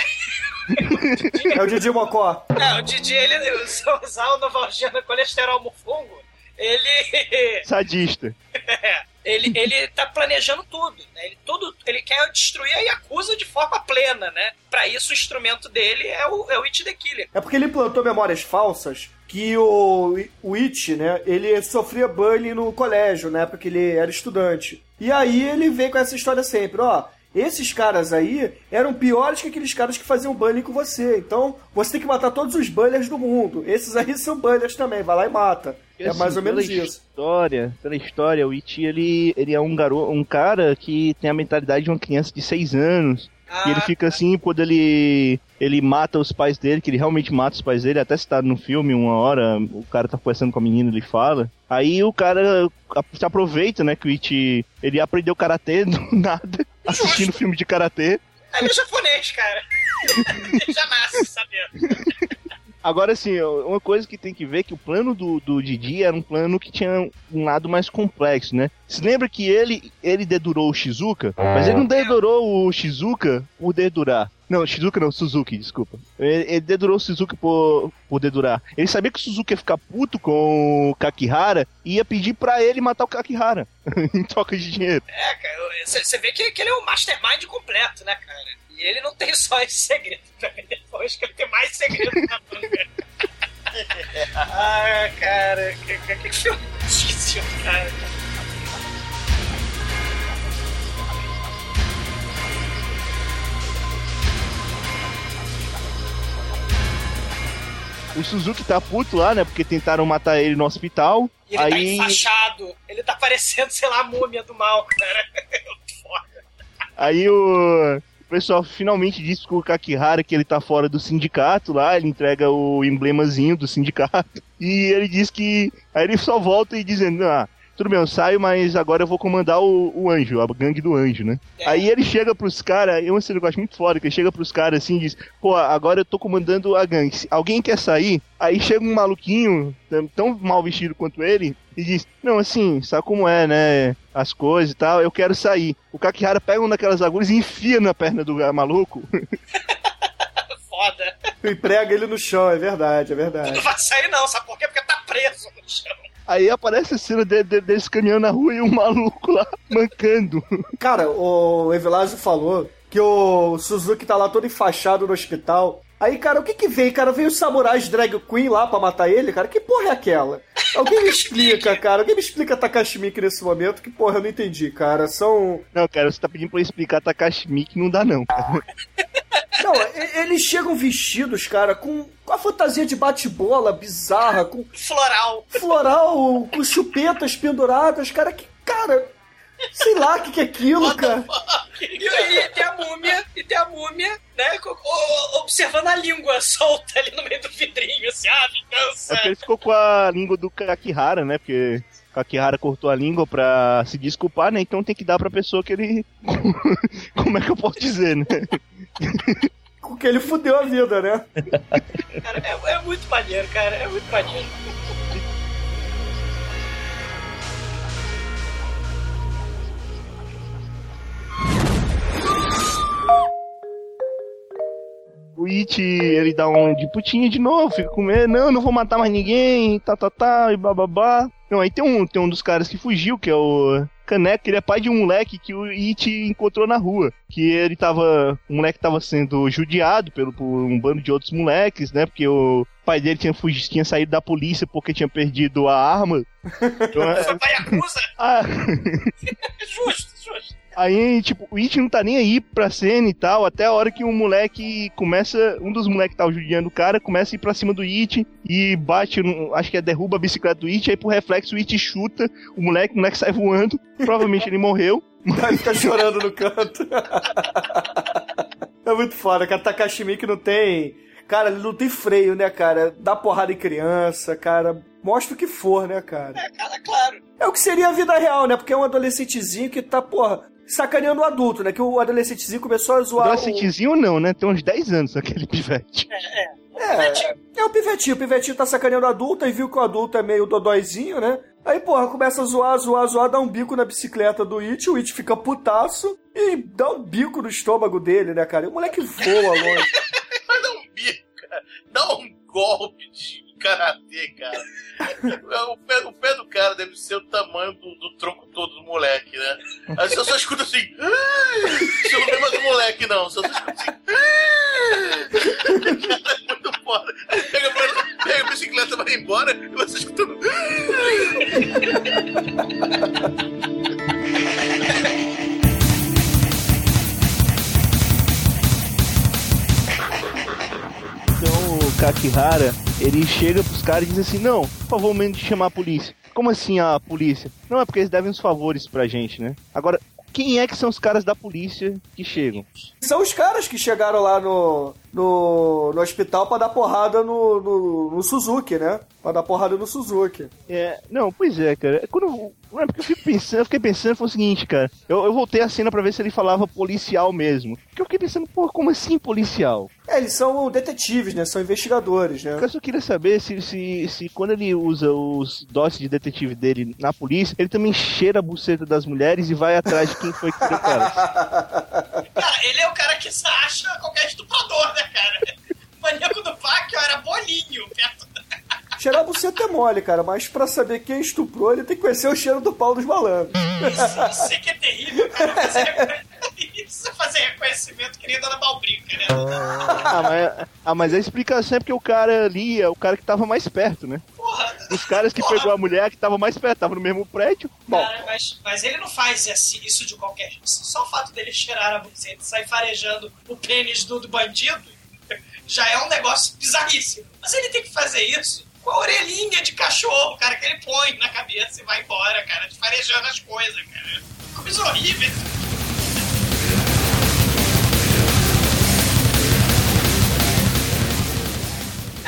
É o Didi Mocó. é, o Didi, ele se usar o Novalgina colesterol mufungo, ele. Sadista. É, ele, ele tá planejando tudo, né? Ele, tudo. ele quer destruir a Yakuza de forma plena, né? Pra isso, o instrumento dele é o, é o It the Killer. É porque ele implantou memórias falsas que o, o It, né, ele sofria bullying no colégio, na época que ele era estudante. E aí ele veio com essa história sempre, ó, esses caras aí eram piores que aqueles caras que faziam bullying com você. Então, você tem que matar todos os bullies do mundo. Esses aí são bullies também, vai lá e mata. É Assim, mais ou menos pela isso. História, pela história, o Iti ele, ele é um garoto, um cara que tem a mentalidade de uma criança de 6 anos. E ele Ah, fica assim quando ele ele mata os pais dele, que ele realmente mata os pais dele, até citado no filme, uma hora, o cara tá conversando com a menina, ele fala. Aí o cara se aproveita, né, que o Iti, ele aprendeu karatê do nada, assistindo filme de karatê. É japonês, cara. Já nasce sabendo. Agora, assim, ó, uma coisa que tem que ver é que o plano do, do Didi era um plano que tinha um lado mais complexo, né? Se lembra que ele, ele dedurou o Shizuka, mas ele não dedurou o Shizuka por dedurar. Não, Shizuka não, Suzuki, desculpa. Ele, ele dedurou o Suzuki por, por dedurar. Ele sabia que o Suzuki ia ficar puto com o Kakihara e ia pedir pra ele matar o Kakihara em troca de dinheiro. É, cara, você vê que, que ele é o mastermind completo, né, cara? E ele não tem só esse segredo pra ver depois, que ele tem mais segredo na manga. ah, cara, que, que, que filme difícil, cara. O Suzuki tá puto lá, né? Porque tentaram matar ele no hospital. E ele tá aí, enfaixado. Ele tá parecendo, sei lá, a múmia do mal, cara. Foda. aí o... pessoal finalmente disse pro Kakihara que ele tá fora do sindicato lá. Ele entrega o emblemazinho do sindicato. E ele diz que. Aí ele só volta e dizendo: Ah, tudo bem, eu saio, mas agora eu vou comandar o, o anjo, a gangue do anjo, né? É. Aí ele chega pros caras, eu esse negócio muito foda, que ele chega pros caras assim e diz, pô, agora eu tô comandando a gangue. Se alguém quer sair? Aí chega um maluquinho, tão- mal vestido quanto ele, e diz, não, assim, sabe como é, né? As coisas e tal, eu quero sair. O Kakihara pega uma daquelas agulhas e enfia na perna do maluco. Foda. E prega ele no chão, é verdade, é Tu verdade. não vai sair, não, sabe por quê? Porque tá preso no chão. Aí aparece a cena de- de- deles caminhando na rua e um maluco lá mancando. Cara, o Evilásio falou que o Suzuki tá lá todo enfaixado no hospital. Aí, cara, o que que veio? Cara, veio os samurais drag queen lá pra matar ele, cara? Que porra é aquela? Alguém me explica, cara. Alguém me explica Takashi nesse momento, que porra eu não entendi, cara. São... Não, cara, você tá pedindo pra eu explicar Takashi não dá não, cara. Não, eles chegam vestidos, cara, com, com a fantasia de bate-bola bizarra, com Floral. floral, com chupetas penduradas, cara, que, cara... Sei lá o que, que é aquilo, cara. E, e tem a múmia, e tem a múmia, né? Observando a língua solta ali no meio do vidrinho, assim, ah, É vingança. porque ele ficou com a língua do Kakihara, né? Porque o Kakihara cortou a língua pra se desculpar, né? Então tem que dar pra pessoa que ele. Como é que eu posso dizer, né? Com que ele fudeu a vida, né? Cara, é, é muito maneiro, cara, é muito maneiro. It, ele dá um de putinha de novo, fica com medo, não, não vou matar mais ninguém, tá, tá, tá, e bababá. Não, aí tem um, tem um dos caras que fugiu, que é o Caneco, ele é pai de um moleque que o It encontrou na rua. Que ele tava. O moleque tava sendo judiado pelo, por um bando de outros moleques, né? Porque o pai dele tinha, fugido, tinha saído da polícia porque tinha perdido a arma. Então, é- Foi pra Yakuza? ah, Justo, justo. Aí, tipo, o It não tá nem aí pra cena e tal, até a hora que um moleque começa, um dos moleques que tá judiando o cara, começa a ir pra cima do It e bate, no, acho que é derruba a bicicleta do It, aí por reflexo o It chuta o moleque, o moleque sai voando, provavelmente ele morreu. Aí fica chorando no canto. é muito foda, cara. Takashi Miike não tem. Cara, ele não tem freio, né, cara? Dá porrada em criança, cara. Mostra o que for, né, cara? É, cara, claro. É o que seria a vida real, né? Porque é um adolescentezinho que tá, porra, sacaneando o adulto, né? Que o adolescentezinho começou a zoar. o- Adolescentezinho não, né? Tem uns 10 anos aquele pivete. É, é o pivetinho. O pivetinho tá sacaneando o adulto e viu que o adulto é meio dodóizinho, né? Aí, porra, começa a zoar, zoar, zoar, dá um bico na bicicleta do It, o It fica putaço e dá um bico no estômago dele, né, cara? E o moleque voa longe. Dar um bico, cara. Dá um golpe de karatê, cara. O pé, o pé do cara deve ser o tamanho do, do tronco todo do moleque, né? Aí você só escuta assim. Você não vê mais o moleque, não. Você só escuta assim. "Ah!" Cara, é muito foda. Aí pega, pega a bicicleta, vai embora e você escutando. Kakihara, ele chega pros caras e diz assim, não, por favor, menos de chamar a polícia. Como assim a polícia? Não, é porque eles devem uns favores pra gente, né? Agora, quem é que são os caras da polícia que chegam? São os caras que chegaram lá no, no, no hospital pra dar porrada no, no, no Suzuki, né? Pra dar porrada no Suzuki. É, não, pois é, cara. É Quando, não é porque eu fico pensando, eu fiquei pensando foi o seguinte, cara. Eu, eu voltei a cena pra ver se ele falava policial mesmo. Porque eu fiquei pensando, pô, como assim policial? É, eles são detetives, né? São investigadores, né? Eu só queria saber se, se, se quando ele usa os dotes de detetive dele na polícia, ele também cheira a buceta das mulheres e vai atrás de quem foi que criou elas. Cara, ele é o cara que se acha qualquer estuprador, né, cara? O maníaco do Pacquiao era bolinho perto da... Cheirar buceta é mole, cara, mas pra saber quem estuprou, ele tem que conhecer o cheiro do pau dos malandros. Isso, é que é terrível, cara. Fazer... Isso é fazer reconhecimento que nem Dona Balbrica, né? Ah, mas, ah, mas a explicação é porque o cara ali é o cara que tava mais perto, né? Porra, Os caras que Porra. pegou a mulher que tava mais perto, tava no mesmo prédio. Bom, Cara, mas, mas ele não faz assim- isso de qualquer jeito. Só o fato dele cheirar a buceta e sair farejando o pênis do, do bandido já é um negócio bizarríssimo. Mas ele tem que fazer isso com a orelhinha de cachorro, cara, que ele põe na cabeça e vai embora, cara, de farejando as coisas, cara. Coisa horrível.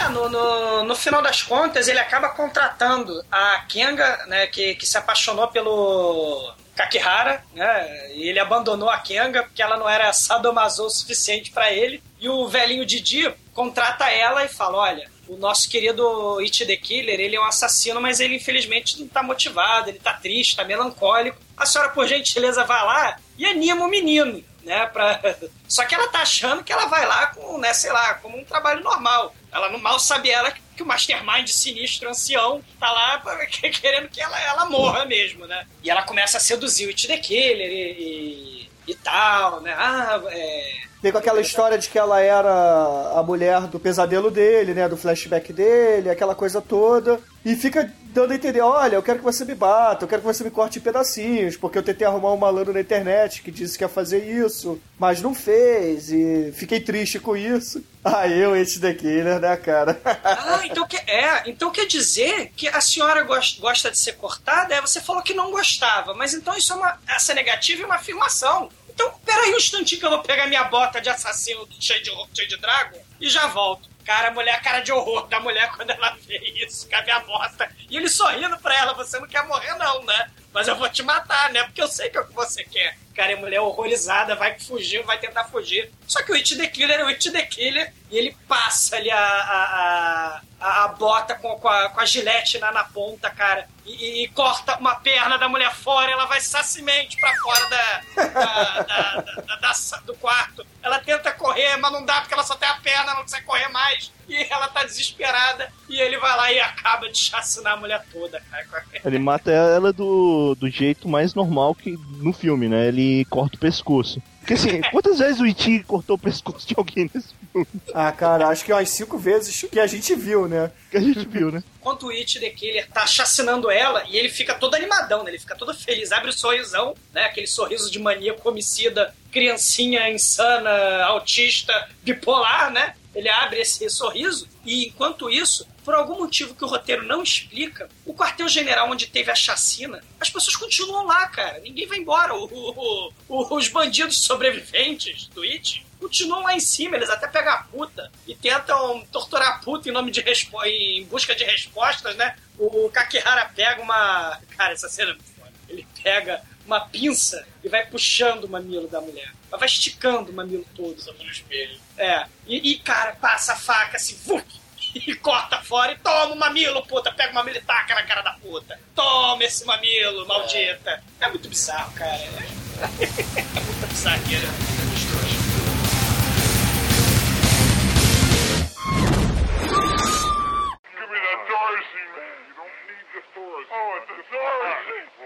É, no, no, no final das contas, ele acaba contratando a Kenga, né, que, que se apaixonou pelo Kakihara, né, e ele abandonou a Kenga porque ela não era sadomaso o suficiente pra ele. E o velhinho Didi contrata ela e fala: Olha, o nosso querido It the Killer, ele é um assassino, mas ele infelizmente não tá motivado, ele tá triste, tá melancólico. A senhora, por gentileza, vai lá e anima o menino. Né, pra... Só que ela tá achando que ela vai lá com, né, sei lá, como um trabalho normal. Ela não mal sabe ela que o Mastermind sinistro ancião tá lá pra- querendo que ela, ela morra mesmo, né? E ela começa a seduzir o It the Killer e, e, e tal, né? Ah, é... Vem com aquela história de que ela era a mulher do pesadelo dele, né? Do flashback dele, aquela coisa toda. E fica dando a entender, olha, eu quero que você me bata, eu quero que você me corte em pedacinhos, porque eu tentei arrumar um malandro na internet que disse que ia fazer isso, mas não fez, e fiquei triste com isso. Ah, eu, esse daqui, né, né, cara? Ah, então, é, então quer dizer que a senhora gos- gosta de ser cortada? É, você falou que não gostava, mas então isso é uma. Essa negativa é uma afirmação. Então, peraí um instantinho que eu vou pegar minha bota de assassino cheio de, cheio de drago e já volto. Cara, a mulher, a cara de horror da mulher quando ela vê isso, cadê a bota? E ele sorrindo pra ela, você não quer morrer não, né? Mas eu vou te matar, né? Porque eu sei que é o que você quer. Cara, a mulher horrorizada, vai fugir, vai tentar fugir. Só que o It the Killer é o It the Killer e ele passa ali a, a, a, a bota com, com, a, com a gilete na, na ponta, cara. E, e corta uma perna da mulher fora, ela vai sacimente pra fora da, da- da- da- do quarto. Ela tenta correr, mas não dá porque ela só tem a perna, não consegue correr mais. E ela tá desesperada. E ele vai lá e acaba de chacinar a mulher toda, cara. ele mata ela do, do jeito mais normal que no filme, né? Ele corta o pescoço. Porque assim, quantas vezes o Iti cortou o pescoço de alguém nesse filme? ah, cara, acho que umas cinco vezes que a gente viu, né? Que a gente viu, né? Enquanto o It The Killer tá chacinando ela e ele fica todo animadão, né? Ele fica todo feliz, abre o sorrisão, né? Aquele sorriso de maníaco homicida, criancinha insana, autista, bipolar, né? Ele abre esse sorriso e enquanto isso, por algum motivo que o roteiro não explica, o quartel-general onde teve a chacina, as pessoas continuam lá, cara. Ninguém vai embora. O- o- o- os bandidos sobreviventes do It continuam lá em cima, eles até pegam a puta e tentam torturar a puta em nome de em busca de respostas, né? O Kakihara pega uma. Cara, essa cena é muito foda. Ele pega uma pinça e vai puxando o mamilo da mulher. Ela vai esticando o mamilo todo. No espelho. É. E, e, cara, passa a faca assim, vuc, e corta fora e toma o mamilo, puta. Pega o mamilo e taca na cara da puta. Toma esse mamilo, maldita. É muito bizarro, cara. É, é muito bizarro. Give me that Darcy, man. You don't need the. Oh, it's a Darcy.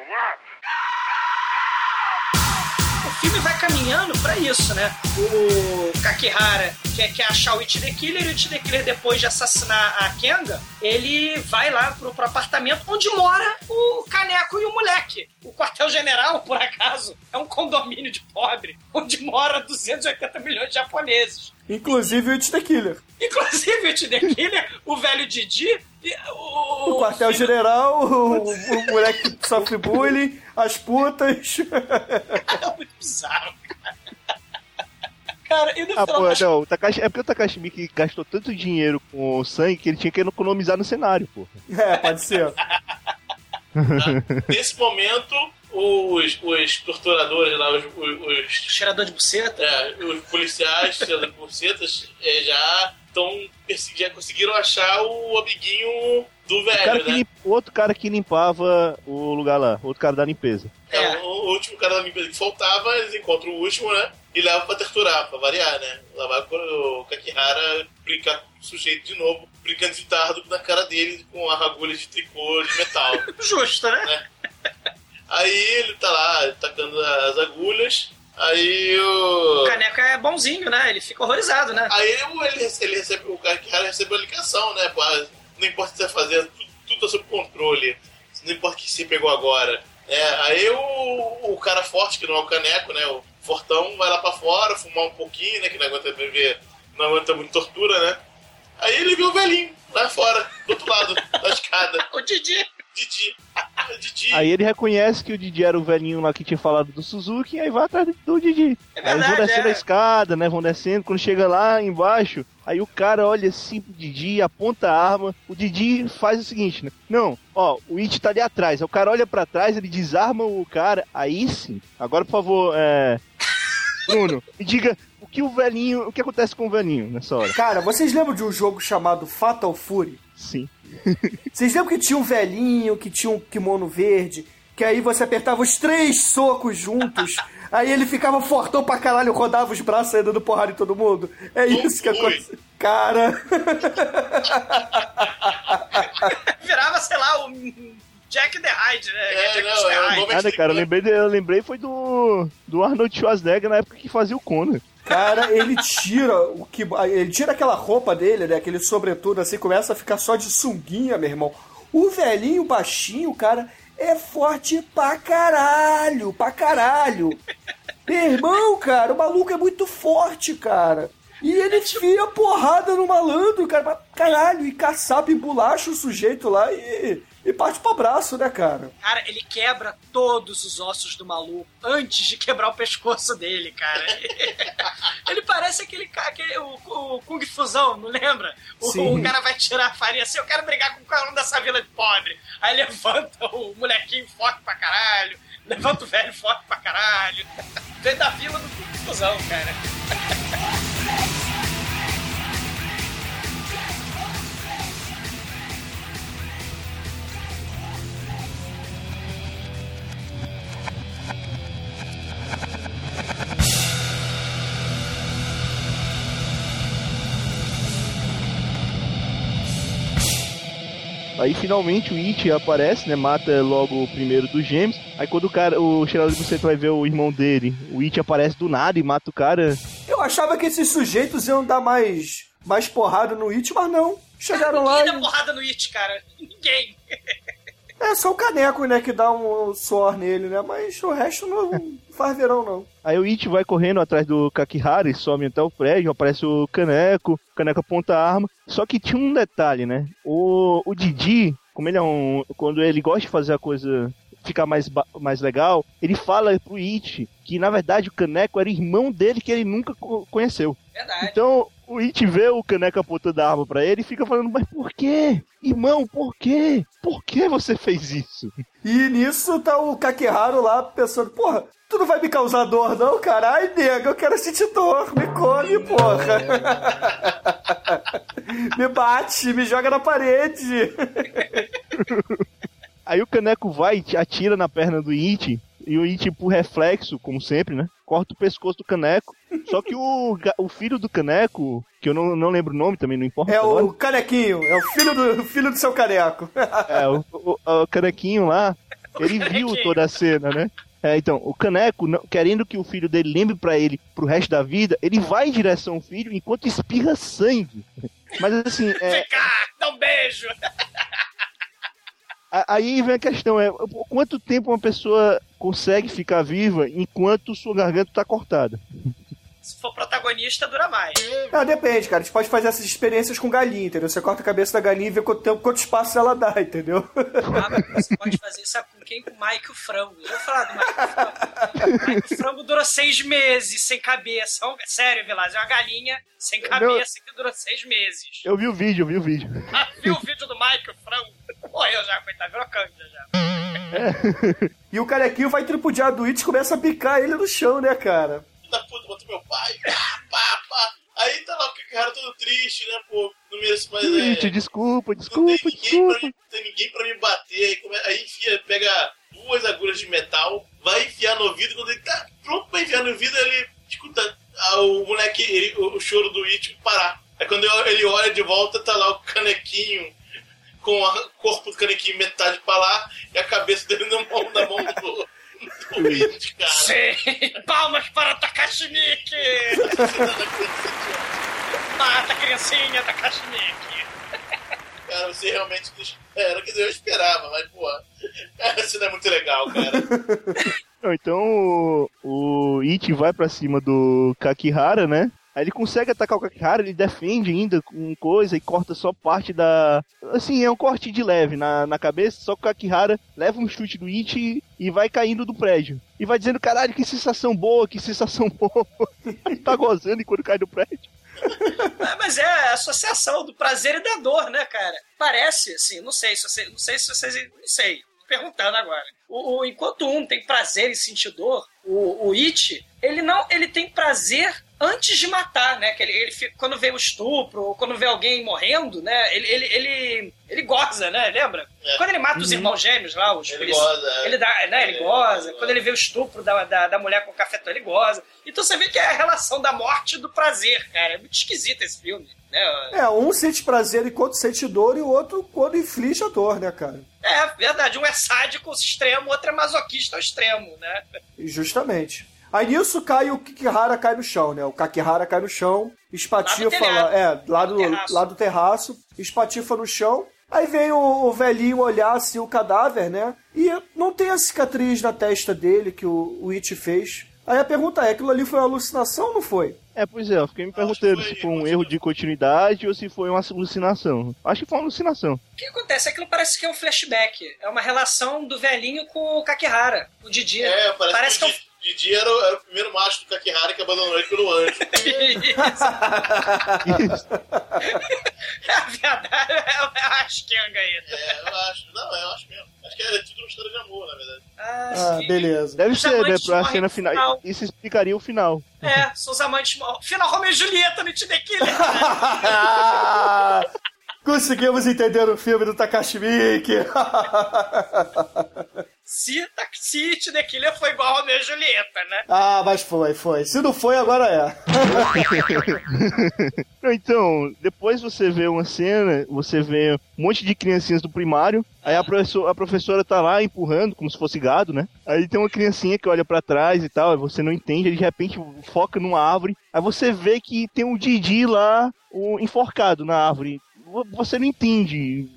Filme vai caminhando pra isso, né? O Kakihara quer, quer achar o It the Killer e o It the Killer, depois de assassinar a Kenga, ele vai lá pro, pro apartamento onde mora o Caneco e o moleque. O quartel-general, por acaso, é um condomínio de pobre onde mora 280 milhões de japoneses. Inclusive o It the Killer. Inclusive o It the Killer, o velho Didi e o... O quartel-general, o, o moleque que sofre bullying, as putas. É muito bizarro, cara. E Ah, pô, não, o Takashi, é porque o Takashi Miike gastou tanto dinheiro com o sangue que ele tinha que economizar no cenário, pô. É, pode ser. Nesse momento, os, os torturadores lá, os, os, os, cheirador de buceta. é, os policiais, tiradores de bucetas, é, já estão já conseguiram achar o amiguinho do O, cara velho, né? limpa- o outro cara que limpava o lugar lá, outro cara da limpeza. É, o, o último cara da limpeza que faltava, eles encontram o último, né? E levam pra torturar, pra variar, né? Lá vai o Kakihara brincar com o sujeito de novo, brincando de tardo na cara dele com a agulha de tricô de metal. Justo, né? Aí ele tá lá tacando as agulhas Aí o. O Caneco é bonzinho, né? Ele fica horrorizado, né? Aí ele, ele, ele recebe, o cara recebeu a ligação, né? Pô, não importa o que você vai fazer, tudo, tudo tá sob controle. Não importa o que você pegou agora. É, aí o, o cara forte, que não é o caneco, né? O fortão vai lá pra fora, fumar um pouquinho, né? Que não aguenta viver, não aguenta muito tortura, né? Aí ele viu o velhinho lá fora, do outro lado da escada. O Didi. Didi. Didi. Aí ele reconhece que o Didi era o velhinho lá que tinha falado do Suzuki, e aí vai atrás do Didi. É aí eles vão verdade, descendo é. a escada, né? Vão descendo. Quando chega lá embaixo, aí o cara olha assim pro Didi, aponta a arma. O Didi faz o seguinte, né? Não, ó, o It tá ali atrás. Aí o cara olha pra trás, ele desarma o cara. Aí sim. Agora, por favor, é. Bruno, me diga o que o velhinho. O que acontece com o velhinho nessa hora? Cara, vocês lembram de um jogo chamado Fatal Fury? Sim. Vocês lembram que tinha um velhinho que tinha um kimono verde? Que aí você apertava os três socos juntos. Aí ele ficava fortão pra caralho, rodava os braços aí dando porrada em todo mundo. É isso que acontece. Cara. Virava, sei lá, o Jack the Hyde, né? É, Jack não, the é o Hyde. Nada, cara, eu lembrei, eu lembrei foi do. Do Arnold Schwarzenegger na época que fazia o Conan. Cara, ele tira o que. Ele tira aquela roupa dele, né? Aquele sobretudo assim, começa a ficar só de sunguinha, meu irmão. O velhinho baixinho, cara, é forte pra caralho, pra caralho. Meu irmão, cara, o maluco é muito forte, cara. E ele enfia porrada no malandro, cara, pra caralho, e caçapa e bolacha o sujeito lá e, e parte pro abraço, né, cara? Cara, ele quebra todos os ossos do maluco antes de quebrar o pescoço dele, cara. ele parece aquele cara, aquele, o, o Kung Fusão, não lembra? O, o cara vai tirar a farinha assim, eu quero brigar com o cara dessa vila de pobre. Aí levanta o molequinho forte pra caralho, levanta o velho forte pra caralho. Vem da vila do Kung Fusão, cara. Aí finalmente o It aparece, né? Mata logo o primeiro dos gêmeos. Aí quando o cara, o Geraldo vai ver o irmão dele, o It aparece do nada e mata o cara. Eu achava que esses sujeitos iam dar mais, mais porrada no It, mas não. Chegaram lá Ninguém dá e... porrada no It, cara. Ninguém. É só o caneco, né, que dá um suor nele, né? Mas o resto não faz verão, não. Aí o It vai correndo atrás do Kakihara e sobe até o prédio, aparece o Caneco, o Caneco aponta a arma. Só que tinha um detalhe, né? O, o Didi, como ele é um. Quando ele gosta de fazer a coisa ficar mais, ba- mais legal, ele fala pro It que na verdade o Caneco era irmão dele que ele nunca co- conheceu. Verdade. Então o It vê o Caneco apontando a arma pra ele e fica falando, mas por quê? Irmão, por quê? Por que você fez isso? E nisso tá o Kakeharu lá pensando, porra, tu não vai me causar dor, não, cara? Ai, nega, eu quero sentir dor, me come, porra. me bate, me joga na parede. Aí o Caneco vai e atira na perna do It, e o It, por reflexo, como sempre, né? Corta o pescoço do Caneco. Só que o, o filho do Caneco, que eu não, não lembro o nome também, não importa É agora. o canequinho, é o filho do, filho do seu caneco. É, o, o, o Canequinho lá, ele viu Canequinho. toda a cena, né? É, então, o Caneco, não- querendo que o filho dele lembre pra ele pro resto da vida, ele vai em direção ao filho enquanto espirra sangue. Mas assim, é, Vem cá, dá um beijo. Aí vem a questão, é por quanto tempo uma pessoa consegue ficar viva enquanto sua garganta tá cortada? Se for protagonista, dura mais. Não, depende, cara. A gente pode fazer essas experiências com galinha, entendeu? Você corta a cabeça da galinha e vê quanto tempo, quanto espaço ela dá, entendeu? Ah, mas você pode fazer isso com quem? Com o Mike o Frango. Eu vou falar do Mike o Frango. Mike o Frango dura seis meses sem cabeça. É Sério, Vilas, é uma galinha sem cabeça que dura seis meses. Eu vi o vídeo, eu vi o vídeo. Ah, viu o vídeo do Mike o Frango? Morreu já, coitado, virou cândida já. E o canequinho vai tripudiar do It e começa a picar ele no chão, né, cara? Da puta, matou meu pai, pá, pá, pá. Aí tá lá o cara todo triste, né, pô, não mereço mais, é... Gente, desculpa, Não tem desculpa, pra desculpa. não tem ninguém pra me bater. Aí, come- aí enfia, pega duas agulhas de metal, vai enfiar no ouvido. Quando ele tá pronto pra enfiar no ouvido, ele escuta ah, o moleque, ele- o, o choro do It parar. Aí quando ele olha de volta, tá lá o canequinho com o corpo do canequinho metade pra lá e a cabeça dele na mão, na mão do, It, cara. Sim! Palmas para Takashi Miike! Mata a criancinha, Takashi Miike! Cara, você realmente espera. Quer dizer, eu esperava, mas, pô, isso não é muito legal, cara. Então o, o It vai pra cima do Kakihara, né? Aí ele consegue atacar o Kakihara, ele defende ainda com coisa e corta só parte da. Assim, é um corte de leve na, na cabeça, só que o Kakihara leva um chute do It e vai caindo do prédio. E vai dizendo, caralho, que sensação boa, que sensação boa. tá gozando enquanto cai do prédio. Ah, Mas é a associação do prazer e da dor, né, cara? Parece, assim, não sei se você, não sei se vocês, não sei, perguntando agora. O, o- enquanto um tem prazer em sentir dor, o, o It, ele não, ele tem prazer antes de matar, né? Que ele, ele fica- quando vê o estupro, ou quando vê alguém morrendo, né? Ele, ele, ele, ele goza, né? Lembra? É. Quando ele mata os irmãos gêmeos lá, os Ele goza, é. ele dá, né? Ele É, goza. Quando ele vê o estupro da, da, da mulher com o cafetão, ele goza. Então você vê que é a relação da morte e do prazer, cara. É muito esquisito esse filme. Né? É, um sente prazer enquanto sente dor e o outro quando inflige a dor, né, cara? É, verdade. Um é sádico ao extremo, o outro é masoquista ao extremo, né? Justamente. Aí nisso cai o Kikihara cai no chão, né? O Kakihara cai no chão, espatifa Lá é, lá do, terraço. lá do terraço, espatifa no chão. Aí vem o, o velhinho olhar assim o cadáver, né? E não tem a cicatriz na testa dele que o, o It fez. Aí a pergunta é, aquilo ali foi uma alucinação ou não foi? É, pois é, eu fiquei me perguntando foi- se foi um erro de continuidade ou se foi uma alucinação. Acho que foi uma alucinação. O que acontece? Aquilo parece que é um flashback. É uma relação do velhinho com o Kakihara, o Didi. É, parece, Parece que, que é o Di- Didi era, o- era o primeiro macho do Kakihara que abandonou ele pelo anjo. Isso. É a verdade, é a asquenga aí. É, eu acho. Não, eu acho mesmo. Acho que era tudo uma história de amor, na verdade. Ah, Ah, beleza. Deve Os ser, né? Pra cena no final. final. Isso explicaria o final. É, são os amantes. Final Romeo e Julieta no The Killer. Conseguimos entender o filme do Takashi Miike. se, se It The Killer foi igual a Romeo e Julieta, né? ah, mas foi, foi. Se não foi, agora é. Então, depois você vê uma cena, você vê um monte de criancinhas do primário, aí a, professor- a professora tá lá empurrando, como se fosse gado, né? Aí tem uma criancinha que olha pra trás e tal, aí você não entende, aí de repente foca numa árvore, aí você vê que tem um Didi lá, o- enforcado na árvore. Vo- Você não entende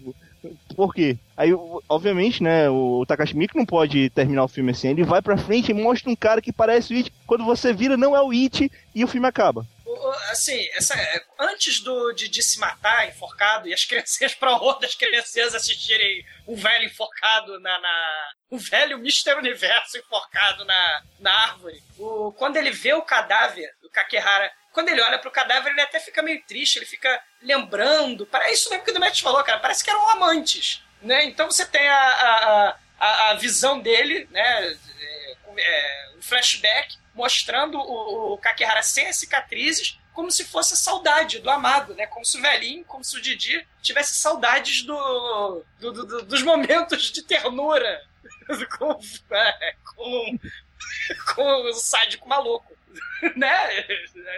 por quê. Aí, o- obviamente, né, o Takashi não pode terminar o filme assim, ele vai pra frente e mostra um cara que parece o It, quando você vira não é o It, e o filme acaba. O- o- Assim, essa, antes do Didi se matar, enforcado, e as crianças, pra horror das crianças assistirem um velho enforcado na. na um velho Mr. Universo enforcado na, na árvore. O, quando ele vê o cadáver do Kakehara, quando ele olha pro cadáver, ele até fica meio triste, ele fica lembrando. Para isso mesmo que o Demet falou, cara, parece que eram amantes. Né? Então você tem a, a, a, a visão dele, né? é, é, um flashback mostrando o, o sem as cicatrizes, como se fosse saudade do amado, né? Como se o velhinho, como se o Didi tivesse saudades do- do- do- dos momentos de ternura com, é, com, com o sádico maluco. né?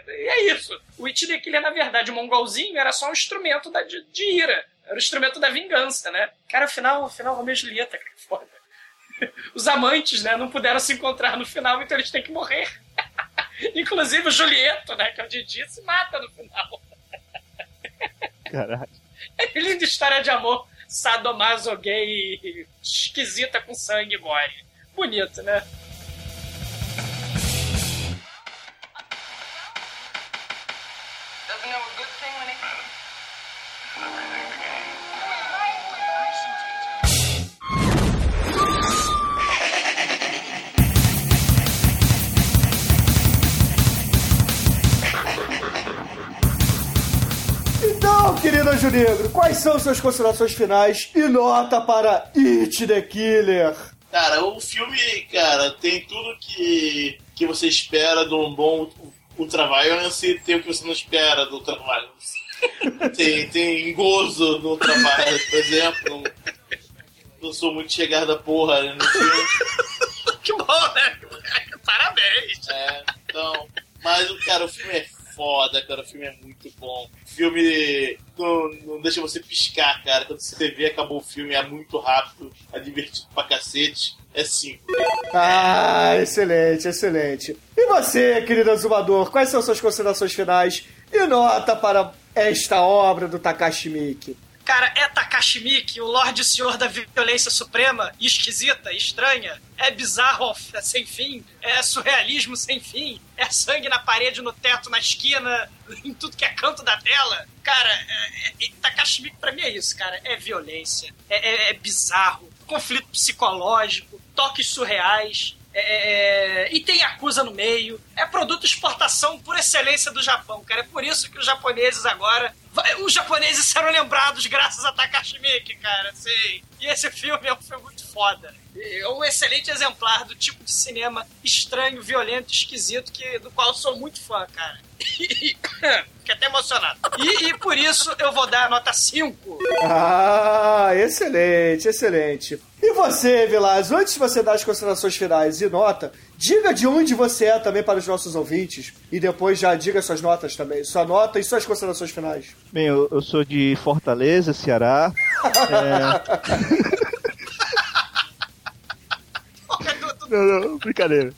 E é isso. O It the Killer, na verdade, o mongolzinho era só um instrumento da, de, de ira. Era o instrumento da vingança, né? Cara, afinal, afinal Romeu e Julieta, cara, que foda. Os amantes, né, não puderam se encontrar no final, então eles têm que morrer. Inclusive o Julieto, né, que é o Didi, se mata no final. Caralho. É linda história de amor sadomaso gay esquisita com sangue gore. Bonito, né? Know a good thing when it Então, querido Anjo Negro, quais são suas considerações finais e nota para It the Killer? Cara, o filme, cara, tem tudo que, que você espera de um bom Ultraviolence e tem o que você não espera do Ultraviolence. tem, tem gozo no Ultraviolence, por exemplo. Não, sou muito chegado da porra né, no filme. Que bom, né? Parabéns. É, então. Mas, cara, o filme é foda, cara. O filme é muito bom. O filme não, não deixa você piscar, cara. Quando você vê, acabou o filme, é muito rápido, é divertido pra cacete. é 5. Ah, excelente, excelente. E você, querido Azumador, quais são suas considerações finais e nota para esta obra do Takashi Miike? Cara, é Takashi Miike, o Lorde Senhor da Violência Suprema, esquisita, estranha, é bizarro é sem fim, é surrealismo sem fim, é sangue na parede, no teto, na esquina, em tudo que é canto da tela. Cara, é, é, Takashi Miike pra mim é isso, cara, é violência, é, é, é bizarro, conflito psicológico, toques surreais, é, e tem Yakuza no meio. É produto exportação por excelência do Japão, cara. É por isso que os japoneses agora. Os japoneses serão lembrados graças a Takashi Miike, cara. Sei. E esse filme é um filme muito foda. É um excelente exemplar do tipo de cinema estranho, violento, esquisito, que, do qual sou muito fã, cara. Fiquei até emocionado. E, e, por isso eu vou dar a nota 5. Ah, excelente, excelente. E você, Vilas, antes de você dar as considerações finais e nota, diga de onde você é também para os nossos ouvintes. E depois já diga suas notas também. Sua nota e suas considerações finais. Bem, eu, eu sou de Fortaleza, Ceará. é... não, não, brincadeira.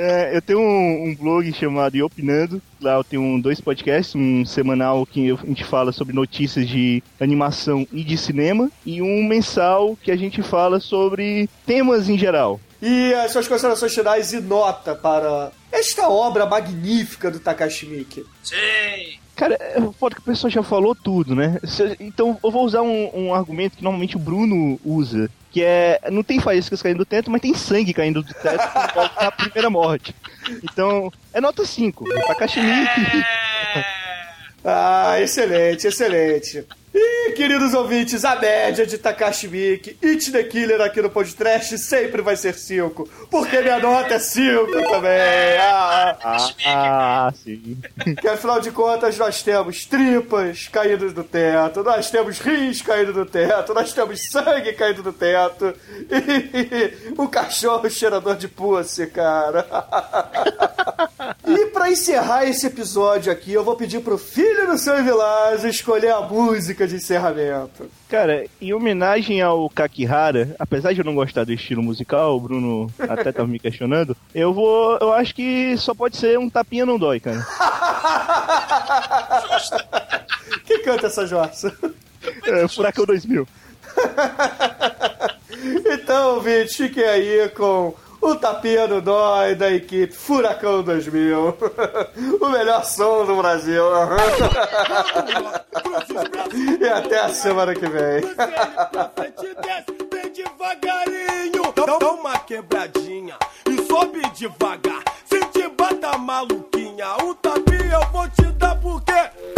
É, eu tenho um, um, blog chamado Opinando. Lá eu tenho um, dois podcasts, um semanal que a gente fala sobre notícias de animação e de cinema, e um mensal que a gente fala sobre temas em geral. E as suas considerações finais e nota para esta obra magnífica do Takashi Miike. Sim! Cara, é foda que a pessoa já falou tudo, né? Então eu vou usar um, um argumento que normalmente o Bruno usa, que é. Não tem faíscas caindo do teto, mas tem sangue caindo do teto na primeira morte. Então, é nota 5. Takashi Miike. ah, excelente, excelente. Queridos ouvintes, a média de Takashi Miike It the Killer aqui no podcast sempre vai ser 5. Porque minha nota é 5 também. Ah, ah, ah, sim. Que afinal de contas nós temos tripas caindo do teto, nós temos rins caindo do teto, nós temos sangue caindo do teto. E o cachorro cheirador de pussy, cara. E para encerrar esse episódio aqui, eu vou pedir pro filho do seu Vilage escolher a música de Cara, em homenagem ao Kakihara, apesar de eu não gostar do estilo musical, o Bruno até tava me questionando, eu vou. Eu acho que só pode ser um tapinha não dói, cara. Quem canta essa jossa? É, Furacão 2000. então, Vinte, fiquem aí com o tapinha no dói da equipe Furacão 2000. o melhor som do Brasil. e até a semana que vem. devagarinho, dá uma quebradinha e sobe devagar. Se te bata maluquinha, o tapinha eu vou te dar porque.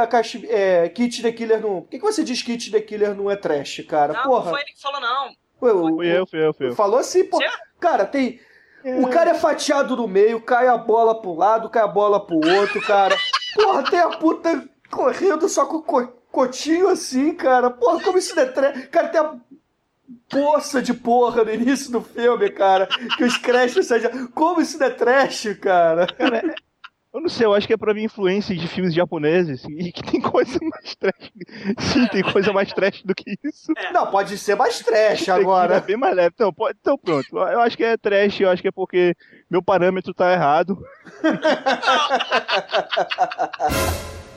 Takashi, é, Kit the Killer não. Por que, que você diz Kit the Killer não é trash, cara? Não, Porra. não foi ele que falou, não. O- Fui eu, fui eu, fui eu. Falou assim, pô. Cara, tem. O cara é fatiado no meio, cai a bola pro lado, cai a bola pro outro, cara. Porra, tem a puta correndo só com o co- cotinho assim, cara. Porra, como isso não é trash? Cara, tem a poça de porra no início do filme, cara. Que os crashes saem. Como isso não é trash, cara? Eu não sei, eu acho que é pra minha influência de filmes japoneses e que tem coisa mais trash. Sim, tem coisa mais trash do que isso. Não, pode ser mais trash agora. bem mais leve. Então, pode- então pronto. Eu acho que é trash, eu acho que é porque meu parâmetro tá errado.